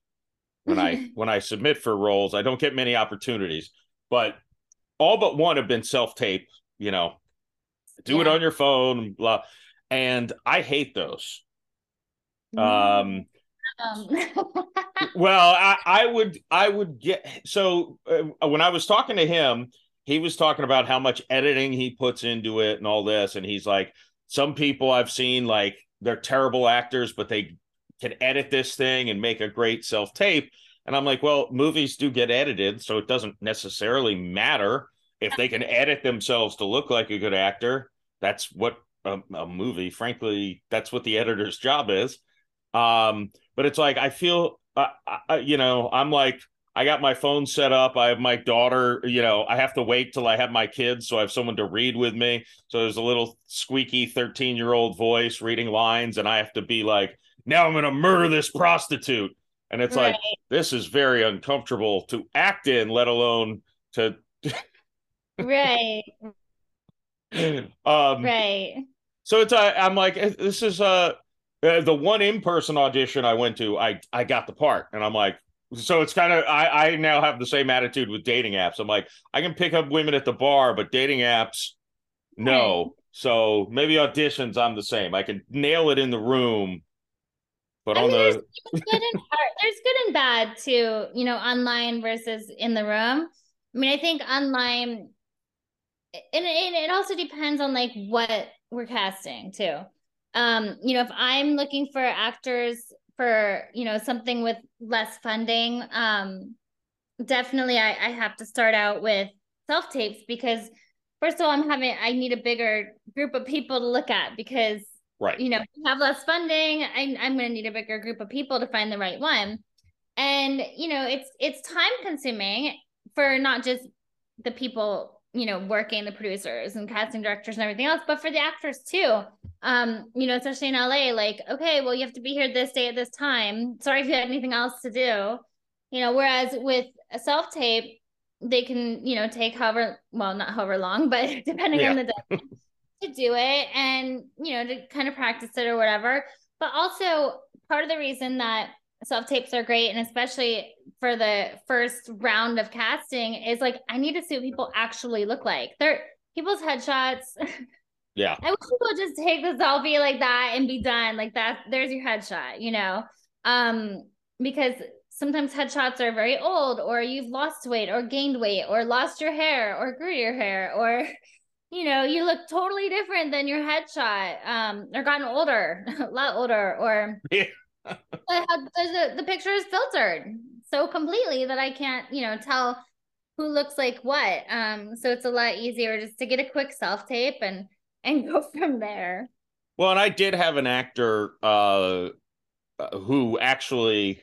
When I when I submit for roles. I don't get many opportunities, but all but one have been self tape. You know, do it on your phone, blah. And I hate those. Um, Um, well, I, I would I would get so uh, when I was talking to him, he was talking about how much editing he puts into it and all this, and he's like, some people I've seen like they're terrible actors, but they can edit this thing and make a great self tape. And I'm like, well, movies do get edited, so it doesn't necessarily matter if they can edit themselves to look like a good actor. That's what a, a movie, frankly, that's what the editor's job is. Um, but it's like I feel, uh, I, you know, I'm like I got my phone set up. I have my daughter. You know, I have to wait till I have my kids, so I have someone to read with me. So there's a little squeaky 13 year old voice reading lines, and I have to be like, now I'm going to murder this prostitute. And it's like this is very uncomfortable to act in, let alone to. right, um, right. so it's uh, I'm like eh, this is uh, uh the one in person audition I went to I I got the part and I'm like so it's kind of I I now have the same attitude with dating apps I'm like I can pick up women at the bar but dating apps no so maybe auditions I'm the same I can nail it in the room but I on mean, the there's good and hard. There's good and bad too, you know, online versus in the room. I mean, I think online, and, it also depends on like what we're casting too. Um, you know, if I'm looking for actors for, you know, something with less funding, um, definitely I, I have to start out with self tapes because first of all, I'm having I need a bigger group of people to look at because right you know, you have less funding, I, I'm going to need a bigger group of people to find the right one. And you know, it's it's time consuming for not just the people you know working, the producers and casting directors and everything else, but for the actors too. Um, you know, especially in LA, like okay, well, you have to be here this day at this time. Sorry if you had anything else to do. You know, whereas with a self tape, they can you know take however well not however long, but depending on the to do it and you know to kind of practice it or whatever. But also part of the reason that self tapes are great and especially for the first round of casting is like i need to see what people actually look like. They're people's headshots. Yeah. I wish people would just take the selfie like that and be done. Like that there's your headshot you know? Um because sometimes headshots are very old or you've lost weight or gained weight or lost your hair or grew your hair or you know, you look totally different than your headshot, um, or gotten older, a lot older, or Yeah. the, the, the picture is filtered so completely that I can't, you know, tell who looks like what. Um, so it's a lot easier just to get a quick self tape and and go from there. Well, and I did have an actor uh, uh, who actually.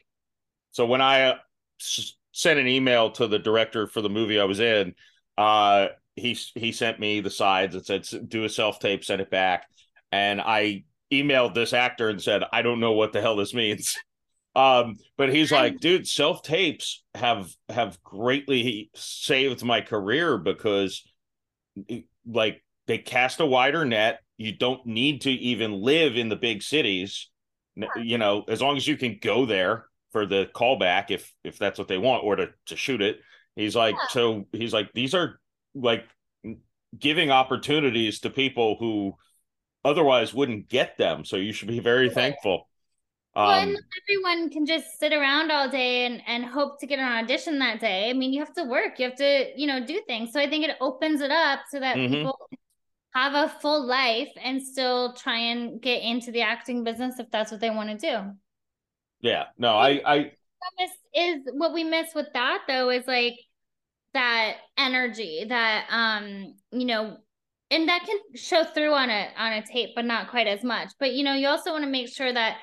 So when I uh, sent an email to the director for the movie I was in, uh, he he sent me the sides and said, "Do a self tape, send it back." And I emailed this actor and said, "I don't know what the hell this means." um, but he's like, "Dude, self tapes have have greatly saved my career because, like, they cast a wider net." you don't need to even live in the big cities you know as long as you can go there for the callback if if that's what they want or to to shoot it he's like Yeah. so he's like these are like giving opportunities to people who otherwise wouldn't get them so you should be very thankful well, and um not everyone can just sit around all day and, and hope to get an audition that day. I mean, you have to work, you have to, you know, do things. So I think it opens it up so that Mhm. people have a full life and still try and get into the acting business if that's what they want to do. yeah no i i is what we miss with that though is like that energy that um you know and that can show through on a on a tape but not quite as much. But you know you also want to make sure that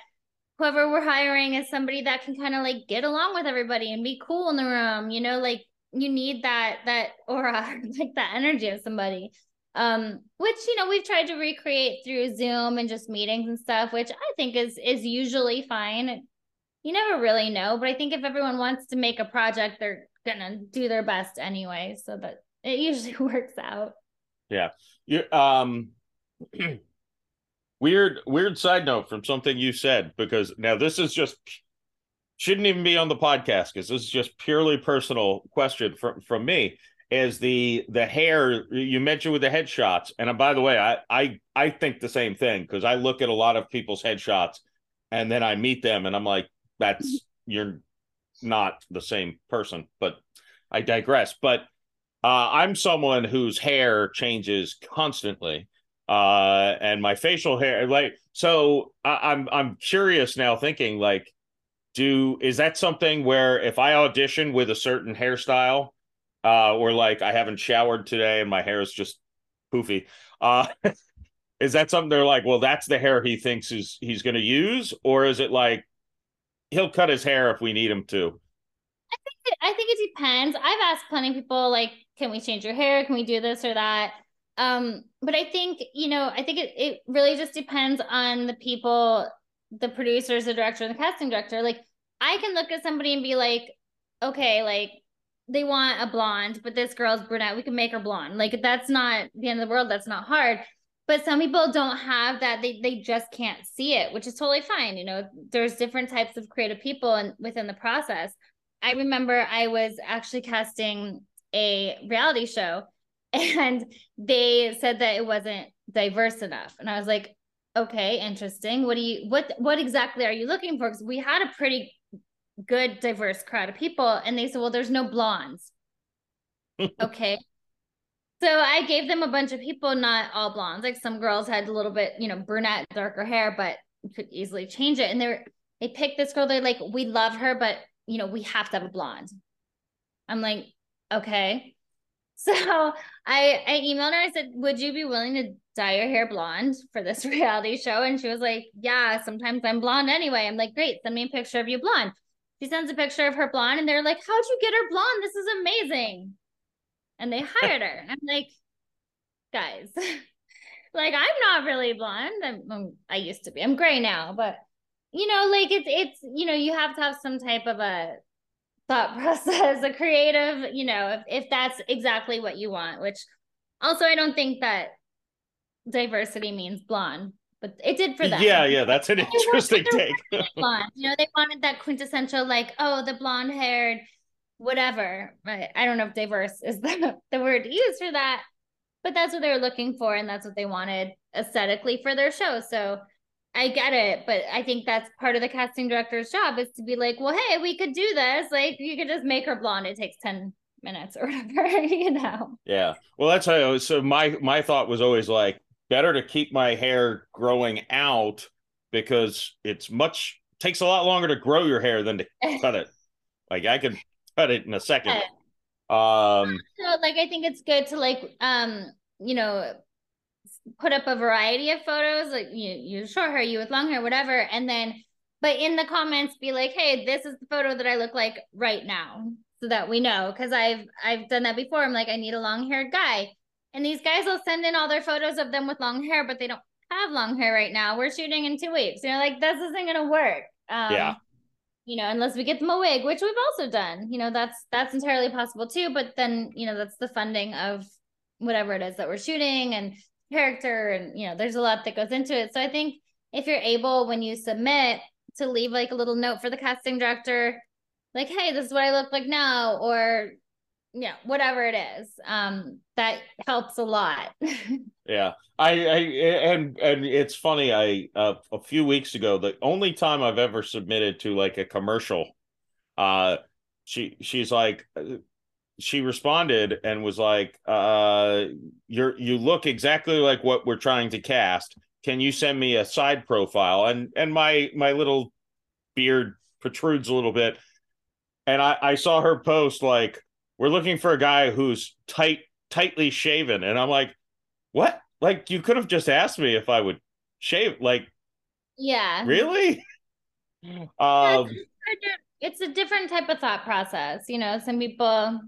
whoever we're hiring is somebody that can kind of like get along with everybody and be cool in the room you know like you need that that aura like that energy of somebody. Um which you know we've tried to recreate through zoom and just meetings and stuff which i think is is usually fine. You never really know but i think if everyone wants to make a project they're gonna do their best anyway so that it usually works out Yeah. you um weird weird side note from something you said because now this is just shouldn't even be on the podcast because this is just purely personal question from from me. Is the the hair you mentioned with the headshots? And uh, by the way, I I I think the same thing because I look at a lot of people's headshots and then I meet them and I'm like, that's you're not the same person. But I digress. But uh, I'm someone whose hair changes constantly, uh, and my facial hair, like, so I, I'm I'm curious now, thinking like, do is that something where if I audition with a certain hairstyle, uh, or like I haven't showered today and my hair is just poofy, uh, is that something they're like, well, that's the hair he thinks is he's going to use, or is it like he'll cut his hair if we need him to? I think it, I think it depends. I've asked plenty of people like, can we change your hair? Can we do this or that? Um, but I think, you know, I think it, it really just depends on the people, the producers, the director, and the casting director. Like I can look at somebody and be like, okay, like they want a blonde, but this girl's brunette. We can make her blonde. Like that's not the end of the world. That's not hard. But some people don't have that. They they just can't see it, which is totally fine. You know, there's different types of creative people and within the process. I remember I was actually casting a reality show and they said that it wasn't diverse enough. And I was like, okay, interesting. What do you what what exactly are you looking for? Because we had a pretty good diverse crowd of people. And they said, Well, there's no blondes. okay. So I gave them a bunch of people, not all blondes. Like some girls had a little bit, you know, brunette, darker hair, but could easily change it. And they were they picked this girl, they're like, we love her, but you know, we have to have a blonde. I'm like, okay. So I I emailed her. I said, "Would you be willing to dye your hair blonde for this reality show?" And she was like, "Yeah, sometimes I'm blonde anyway." I'm like, "Great, send me a picture of you blonde." She sends a picture of her blonde, and they're like, "How'd you get her blonde? This is amazing!" And they hired her. I'm like, guys, like I'm not really blonde. I'm, I'm I used to be. I'm gray now, but you know, like it's it's you know, you have to have some type of a thought process, a creative, you know, if, if that's exactly what you want, which also I don't think that diversity means blonde, but it did for them. Yeah, yeah, that's an interesting take. blonde. You know, they wanted that quintessential, like, oh, the blonde haired, whatever. I, I don't know if diverse is the, the word to use for that, but that's what they were looking for, and that's what they wanted aesthetically for their show. So I get it, but I think that's part of the casting director's job is to be like, well, hey, we could do this. Like, you could just make her blonde. It takes 10 minutes or whatever, you know? Yeah. Well, that's how, so my, my thought was always like, better to keep my hair growing out because it's much, takes a lot longer to grow your hair than to cut it. Like, I could cut it in a second. Um, so, like, I think it's good to, like, um, you know, put up a variety of photos, like you, you short hair, you with long hair, whatever. And then, but in the comments, be like, hey, this is the photo that I look like right now, so that we know. Cause I've I've done that before. I'm like, I need a long haired guy. And these guys will send in all their photos of them with long hair, but they don't have long hair right now. We're shooting in two weeks. You know, like this isn't gonna work. Um, yeah. You know, unless we get them a wig, which we've also done. You know, that's that's entirely possible too. But then, you know, that's the funding of whatever it is that we're shooting and character and you know there's a lot that goes into it so i think if you're able when you submit to leave like a little note for the casting director like hey this is what i look like now or yeah whatever it is um that helps a lot yeah i i and and it's funny i uh, a few weeks ago the only time i've ever submitted to like a commercial uh she she's like she responded and was like, uh, you're you look exactly like what we're trying to cast. Can you send me a side profile? And and my my little beard protrudes a little bit. And I, I saw her post like, we're looking for a guy who's tight, tightly shaven. And I'm like, what? Like you could have just asked me if I would shave. Like, yeah. Really? um it's a different type of thought process. You know, some people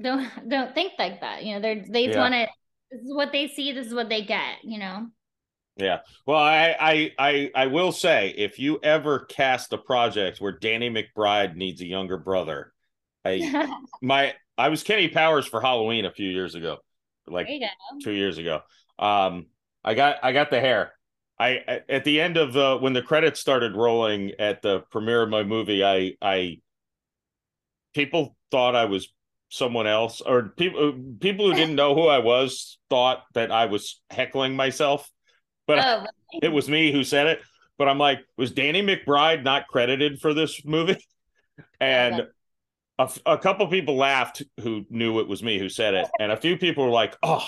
don't don't think like that. You know, they're they yeah. want to. This is what they see. This is what they get. You know. Yeah. Well, I, I I I will say, if you ever cast a project where Danny McBride needs a younger brother, I my I was Kenny Powers for Halloween a few years ago, like two years ago. Um, I got I got the hair. I I- at the end of the when the credits started rolling at the premiere of my movie, I I people thought I was someone else, or people people who didn't know who I was thought that I was heckling myself, but Oh, it was me who said it. But I'm like, was Danny McBride not credited for this movie? And. A, f- a couple people laughed who knew it was me who said it, and a few people were like, "Oh,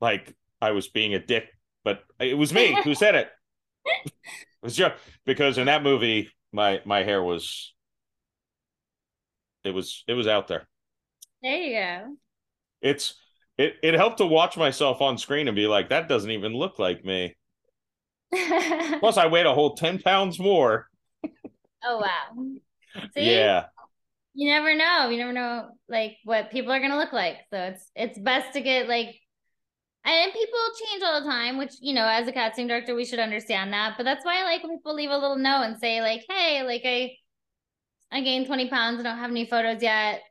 like I was being a dick," but it was me who said it. it was just because in that movie, my my hair was it was it was out there. there you go. It's it it helped to watch myself on screen and be like, that doesn't even look like me. Plus, I weighed a whole ten pounds more. oh wow. See? Yeah. You never know. You never know like what people are gonna look like. So it's it's best to get like and people change all the time, which you know, as a casting director, we should understand that. But that's why I like when people leave a little note and say, like, hey, like I I gained 20 pounds, I don't have any photos yet,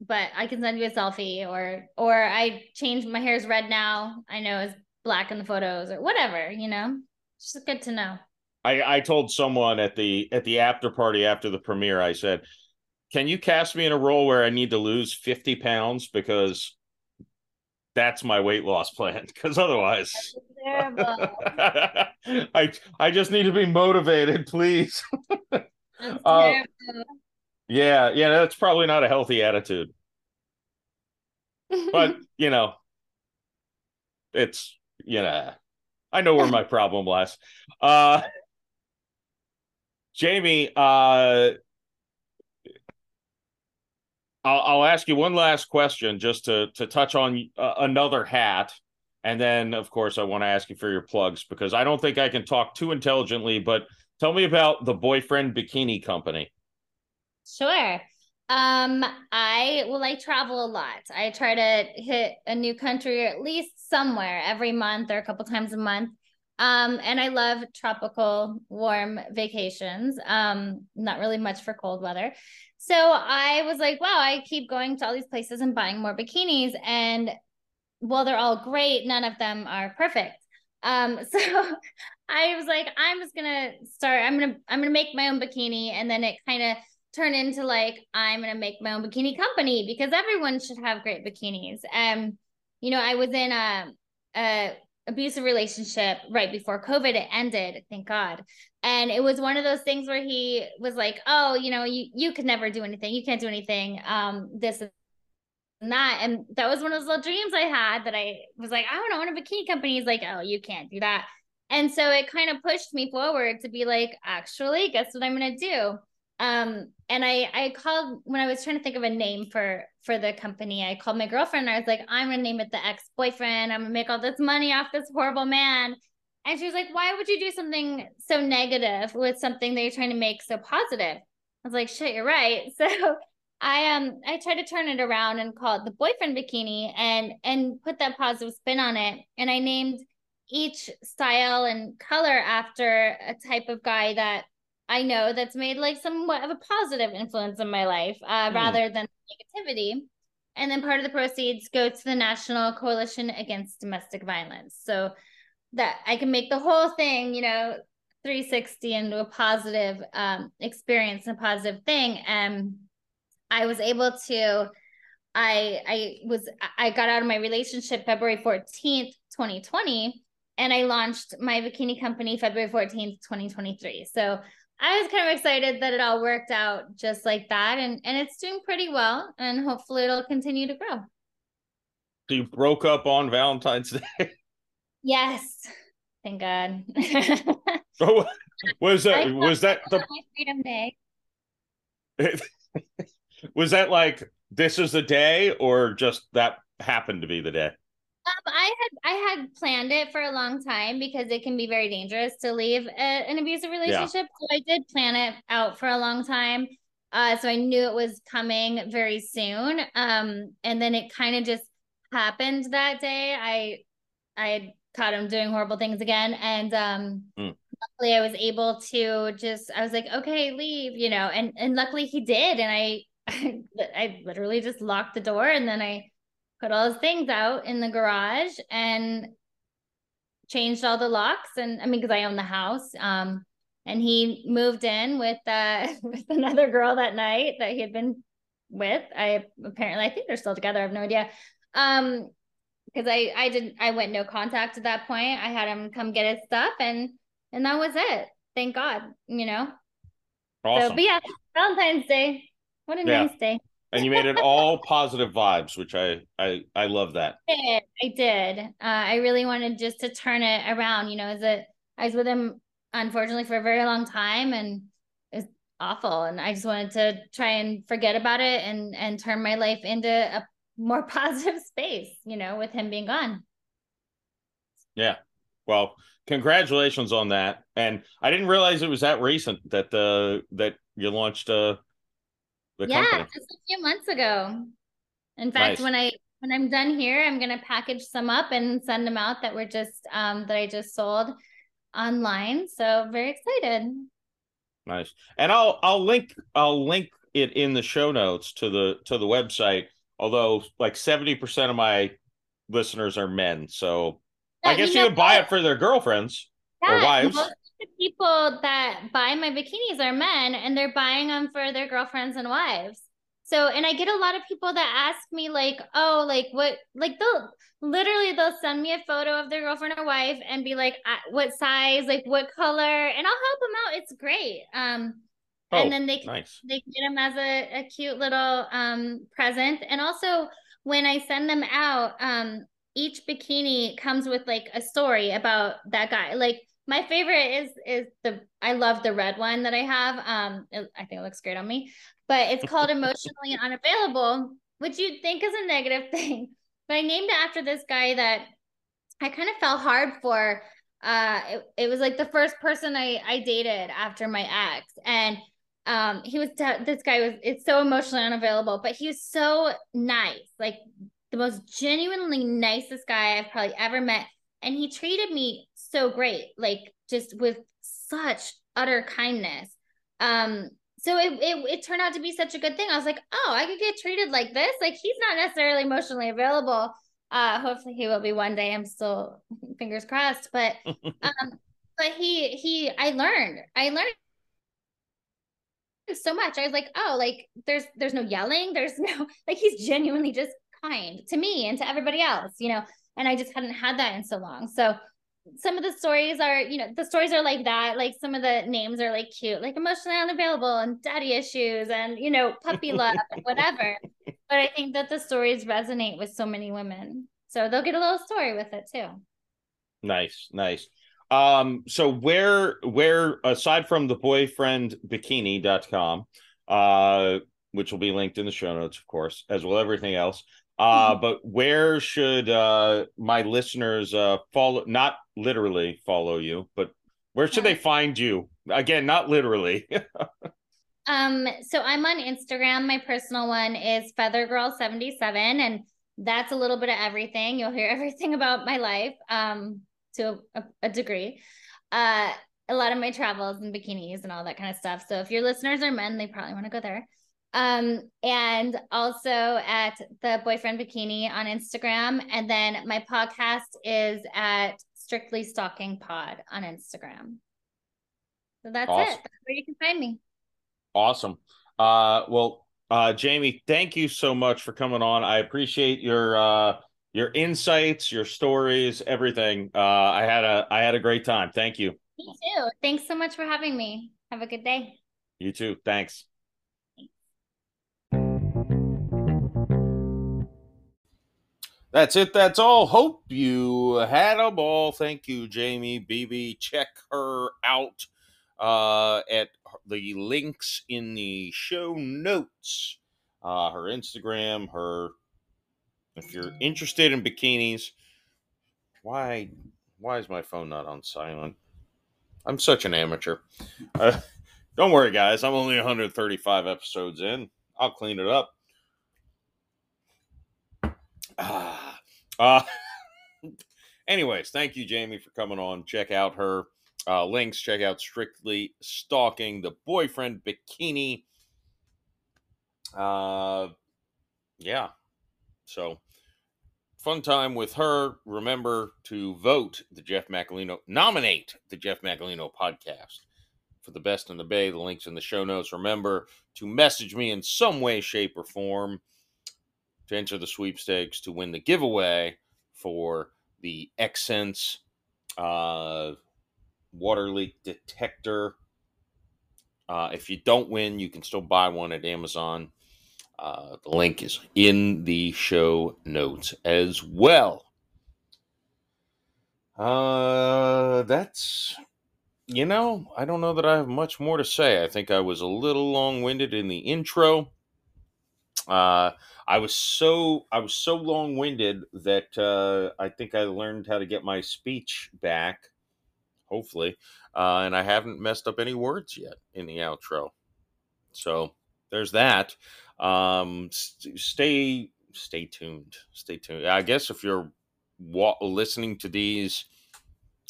but I can send you a selfie or or I changed my hair's red now. I know it's black in the photos or whatever, you know? It's just good to know. I, I told someone at the at the after party after the premiere, I said, "Can you cast me in a role where I need to lose fifty pounds because that's my weight loss plan? Because otherwise, I I just need to be motivated, please." Uh. Yeah, yeah, that's probably not a healthy attitude, but you know, it's you know, I know where my problem lies. Uh, Jaimie, uh, I'll, I'll ask you one last question just to to touch on uh, another hat, and then of course I want to ask you for your plugs because I don't think I can talk too intelligently. But tell me about the Boyfriend Bikini Company. Sure. Um, I well, I travel a lot. I try to hit a new country or at least somewhere every month or a couple times a month. Um, and I love tropical warm vacations. Um, not really much for cold weather. So I was like, wow, I keep going to all these places and buying more bikinis. And while they're all great, none of them are perfect. Um, so I was like, I'm just gonna start, I'm gonna, I'm gonna make my own bikini. And then it kind of turn into like I'm gonna make my own bikini company because everyone should have great bikinis. Um, you know, I was in a, a abusive relationship right before COVID. It ended, thank God. And it was one of those things where he was like, "Oh, you know, you you could never do anything. You can't do anything. Um, this and that." And that was one of those little dreams I had that I was like, "I want to own a bikini company." He's like, "Oh, you can't do that." And so it kind of pushed me forward to be like, actually, guess what I'm gonna do? Um and i i called when i was trying to think of a name for for the company i called my girlfriend i was like i'm gonna name it the ex-boyfriend. I'm gonna make all this money off this horrible man. And she was like why would you do something so negative with something that you're trying to make so positive? I was like shit you're right. So i um i tried to turn it around and call it the boyfriend bikini and and put that positive spin on it. And i named each style and color after a type of guy that I know that's made like somewhat of a positive influence in my life uh, Hmm. rather than negativity. And then part of the proceeds go to the National Coalition Against Domestic Violence. So that I can make the whole thing, you know, 360 into a positive um, experience and a positive thing. And I was able to, I I was I got out of my relationship February 14th, 2020, and I launched my bikini company February 14th, 2023. So I was kind of excited that it all worked out just like that. And and it's doing pretty well. And hopefully it'll continue to grow. So you broke up on Valentine's Day. Yes. Thank God. Oh, was that was that the freedom day. was that like this is the day or just that happened to be the day? Um, I had I had planned it for a long time because it can be very dangerous to leave a, an abusive relationship. So I did plan it out for a long time. Uh, so I knew it was coming very soon. Um, and then it kind of just happened that day. I I had caught him doing horrible things again, and um, Mm. luckily I was able to just I was like, okay, leave, you know, and and luckily he did, and I I literally just locked the door, and then I put all his things out in the garage and changed all the locks and I mean because I own the house. Um and he moved in with uh with another girl that night that he had been with. I apparently I think they're still together. I have no idea. Um because I I didn't I went no contact at that point. I had him come get his stuff and and that was it. Thank God, you know. Awesome. So but yeah, Valentine's Day. What a Yeah. nice day. And you made it all positive vibes, which I I I love that. I did. I did. Uh, I really wanted just to turn it around. You know, as a I was with him unfortunately for a very long time, and it's awful. And I just wanted to try and forget about it and and turn my life into a more positive space. You know, with him being gone. Yeah. Well, congratulations on that. And I didn't realize it was that recent that the that you launched uh the yeah, company. just a few months ago. In fact, Nice. when I when I'm done here, I'm gonna package some up and send them out that were just um that I just sold online. So very excited. Nice. And I'll I'll link I'll link it in the show notes to the to the website. Although like 70% of my listeners are men. So I Yeah, guess know you could buy it for their girlfriends. or wives. Most the people that buy my bikinis are men and they're buying them for their girlfriends and wives. So, and I get a lot of people that ask me, like, oh, like what, like they'll literally they'll send me a photo of their girlfriend or wife and be like, "Uh, what size, like what color, and I'll help them out. It's great. Um, Oh, and then they can nice. they can get them as a, a cute little um present and also when i send them out um each bikini comes with like a story about that guy like my favorite is is the i love the red one that i have. Um it- i think it looks great on me but it's called emotionally unavailable which you'd think is a negative thing but i named it after this guy that i kind of fell hard for. Uh it, it was like the first person i i dated after my ex and um he was this guy was it's so emotionally unavailable but he was so nice like the most genuinely nicest guy i've probably ever met and he treated me so great like just with such utter kindness. Um so it, it it turned out to be such a good thing. I was like oh i could get treated like this? Like he's not necessarily emotionally available. Uh hopefully he will be one day. I'm still fingers crossed. But um but he he i learned. I learned so much. I was like, oh, like there's there's no yelling, there's no like he's genuinely just kind to me and to everybody else, you know. And I just hadn't had that in so long. So some of the stories are, you know, the stories are like that. Like some of the names are like cute, like emotionally unavailable and daddy issues and you know, puppy love and whatever. But I think that the stories resonate with so many women. So they'll get a little story with it too. Nice, nice. Um, so where where aside from the boyfriend bikini.com, uh, which will be linked in the show notes, of course, as well everything else. Uh, but where should uh my listeners uh follow not literally follow you, but where should they find you? Again, not literally. Um, so I'm on Instagram. My personal one is feathergirl77, and that's a little bit of everything. You'll hear everything about my life, um, to a, a degree. Uh, a lot of my travels and bikinis and all that kind of stuff. So if your listeners are men, they probably want to go there. Um, and also at the boyfriend bikini on Instagram. And then my podcast is at Strictly Stalking Pod on Instagram. So that's Awesome. it. That's where you can find me. Awesome. Uh, well, uh, Jaimie, thank you so much for coming on. I appreciate your uh, your insights, your stories, everything. Uh, I had a I had a great time. Thank you. Me too. Thanks so much for having me. Have a good day. You too. Thanks. That's it. That's all. Hope you had a ball. Thank you, Jaimie Beebe. Check her out uh, at the links in the show notes. Uh, her Instagram, her. If you're interested in bikinis, why why is my phone not on silent? I'm such an amateur. Uh, don't worry, guys. I'm only 135 episodes in. I'll clean it up. Ah, uh, anyways, thank you, Jaimie, for coming on. Check out her uh, links. Check out Strictly Stalking the Boyfriend Bikini. Uh, yeah. So fun time with her. Remember to vote the Jeff Macolino, nominate the Jeff Macolino podcast for the best in the Bay. The link's in the show notes. Remember to message me in some way, shape, or form to enter the sweepstakes to win the giveaway for the XSense uh, water leak detector. Uh, if you don't win, you can still buy one at Amazon. Uh, the link is in the show notes as well. Uh, that's, you know, I don't know that I have much more to say. I think I was a little long winded in the intro. Uh, I was so I was so long winded that uh, I think I learned how to get my speech back. Hopefully, uh, and I haven't messed up any words yet in the outro. So there's that. Um, st- stay stay tuned. Stay tuned. I guess if you're wa- listening to these,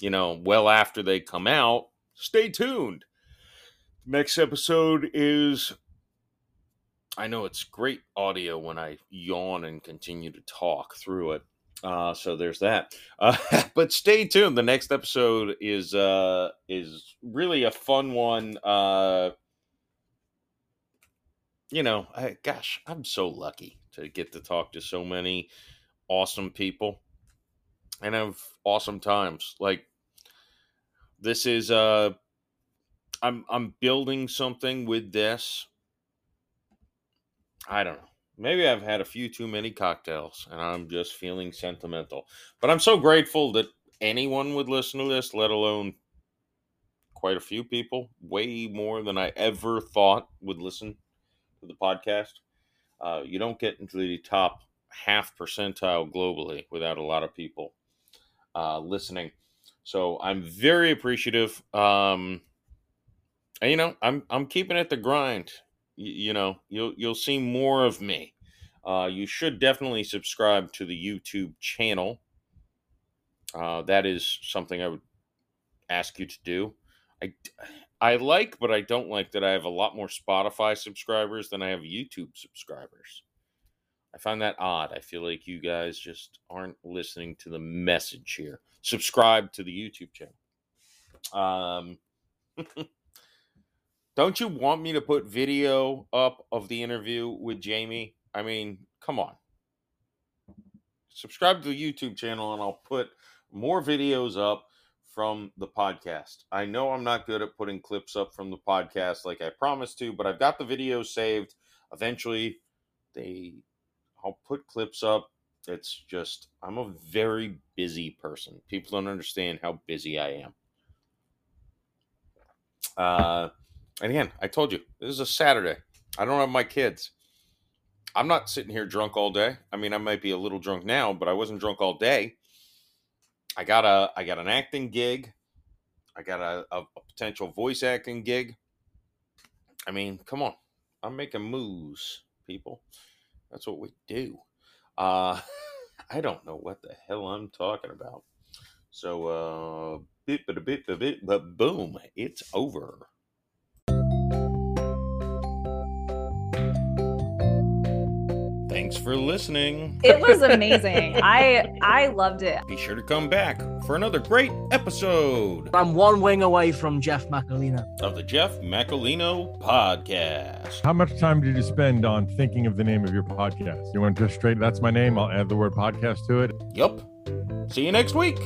you know, well after they come out, stay tuned. Next episode is I know it's great audio when I yawn and continue to talk through it. Uh, so there's that. Uh, but stay tuned. The next episode is uh, is really a fun one. Uh, you know, I, gosh, I'm so lucky to get to talk to so many awesome people and have awesome times. Like this is uh I'm I'm building something with this. I don't know. Maybe I've had a few too many cocktails and I'm just feeling sentimental. But I'm so grateful that anyone would listen to this, let alone quite a few people, way more than I ever thought would listen to the podcast. Uh, you don't get into the top half percentile globally without a lot of people uh, listening. So I'm very appreciative. Um, and you know, I'm I'm keeping at the grind. You, know, you'll you'll see more of me. Uh, you should definitely subscribe to the YouTube channel. Uh, that is something I would ask you to do. I I like, but I don't like that I have a lot more Spotify subscribers than I have YouTube subscribers. I find that odd. I feel like you guys just aren't listening to the message here. Subscribe to the YouTube channel. Um, don't you want me to put video up of the interview with Jaimie? I mean, come on. Subscribe to the YouTube channel and I'll put more videos up from the podcast. I know I'm not good at putting clips up from the podcast like I promised to, but I've got the videos saved. Eventually, they I'll put clips up. It's just I'm a very busy person. People don't understand how busy I am. Uh, and again, I told you this is a Saturday. I don't have my kids. I'm not sitting here drunk all day. I mean, I might be a little drunk now, but I wasn't drunk all day. I got a I got an acting gig. I got a, a, a potential voice acting gig. I mean, come on. I'm making moves, people. That's what we do. Uh I don't know what the hell I'm talking about. So uh bit but a bit but boom, it's over. Thanks for listening. It was amazing. I I loved it. Be sure to come back for another great episode I'm one wing away from Jeff Macolino. of the Jeff Macolino podcast. How much time did you spend on thinking of the name of your podcast? You went just straight, that's my name. I'll add the word podcast to it. Yup. See you next week.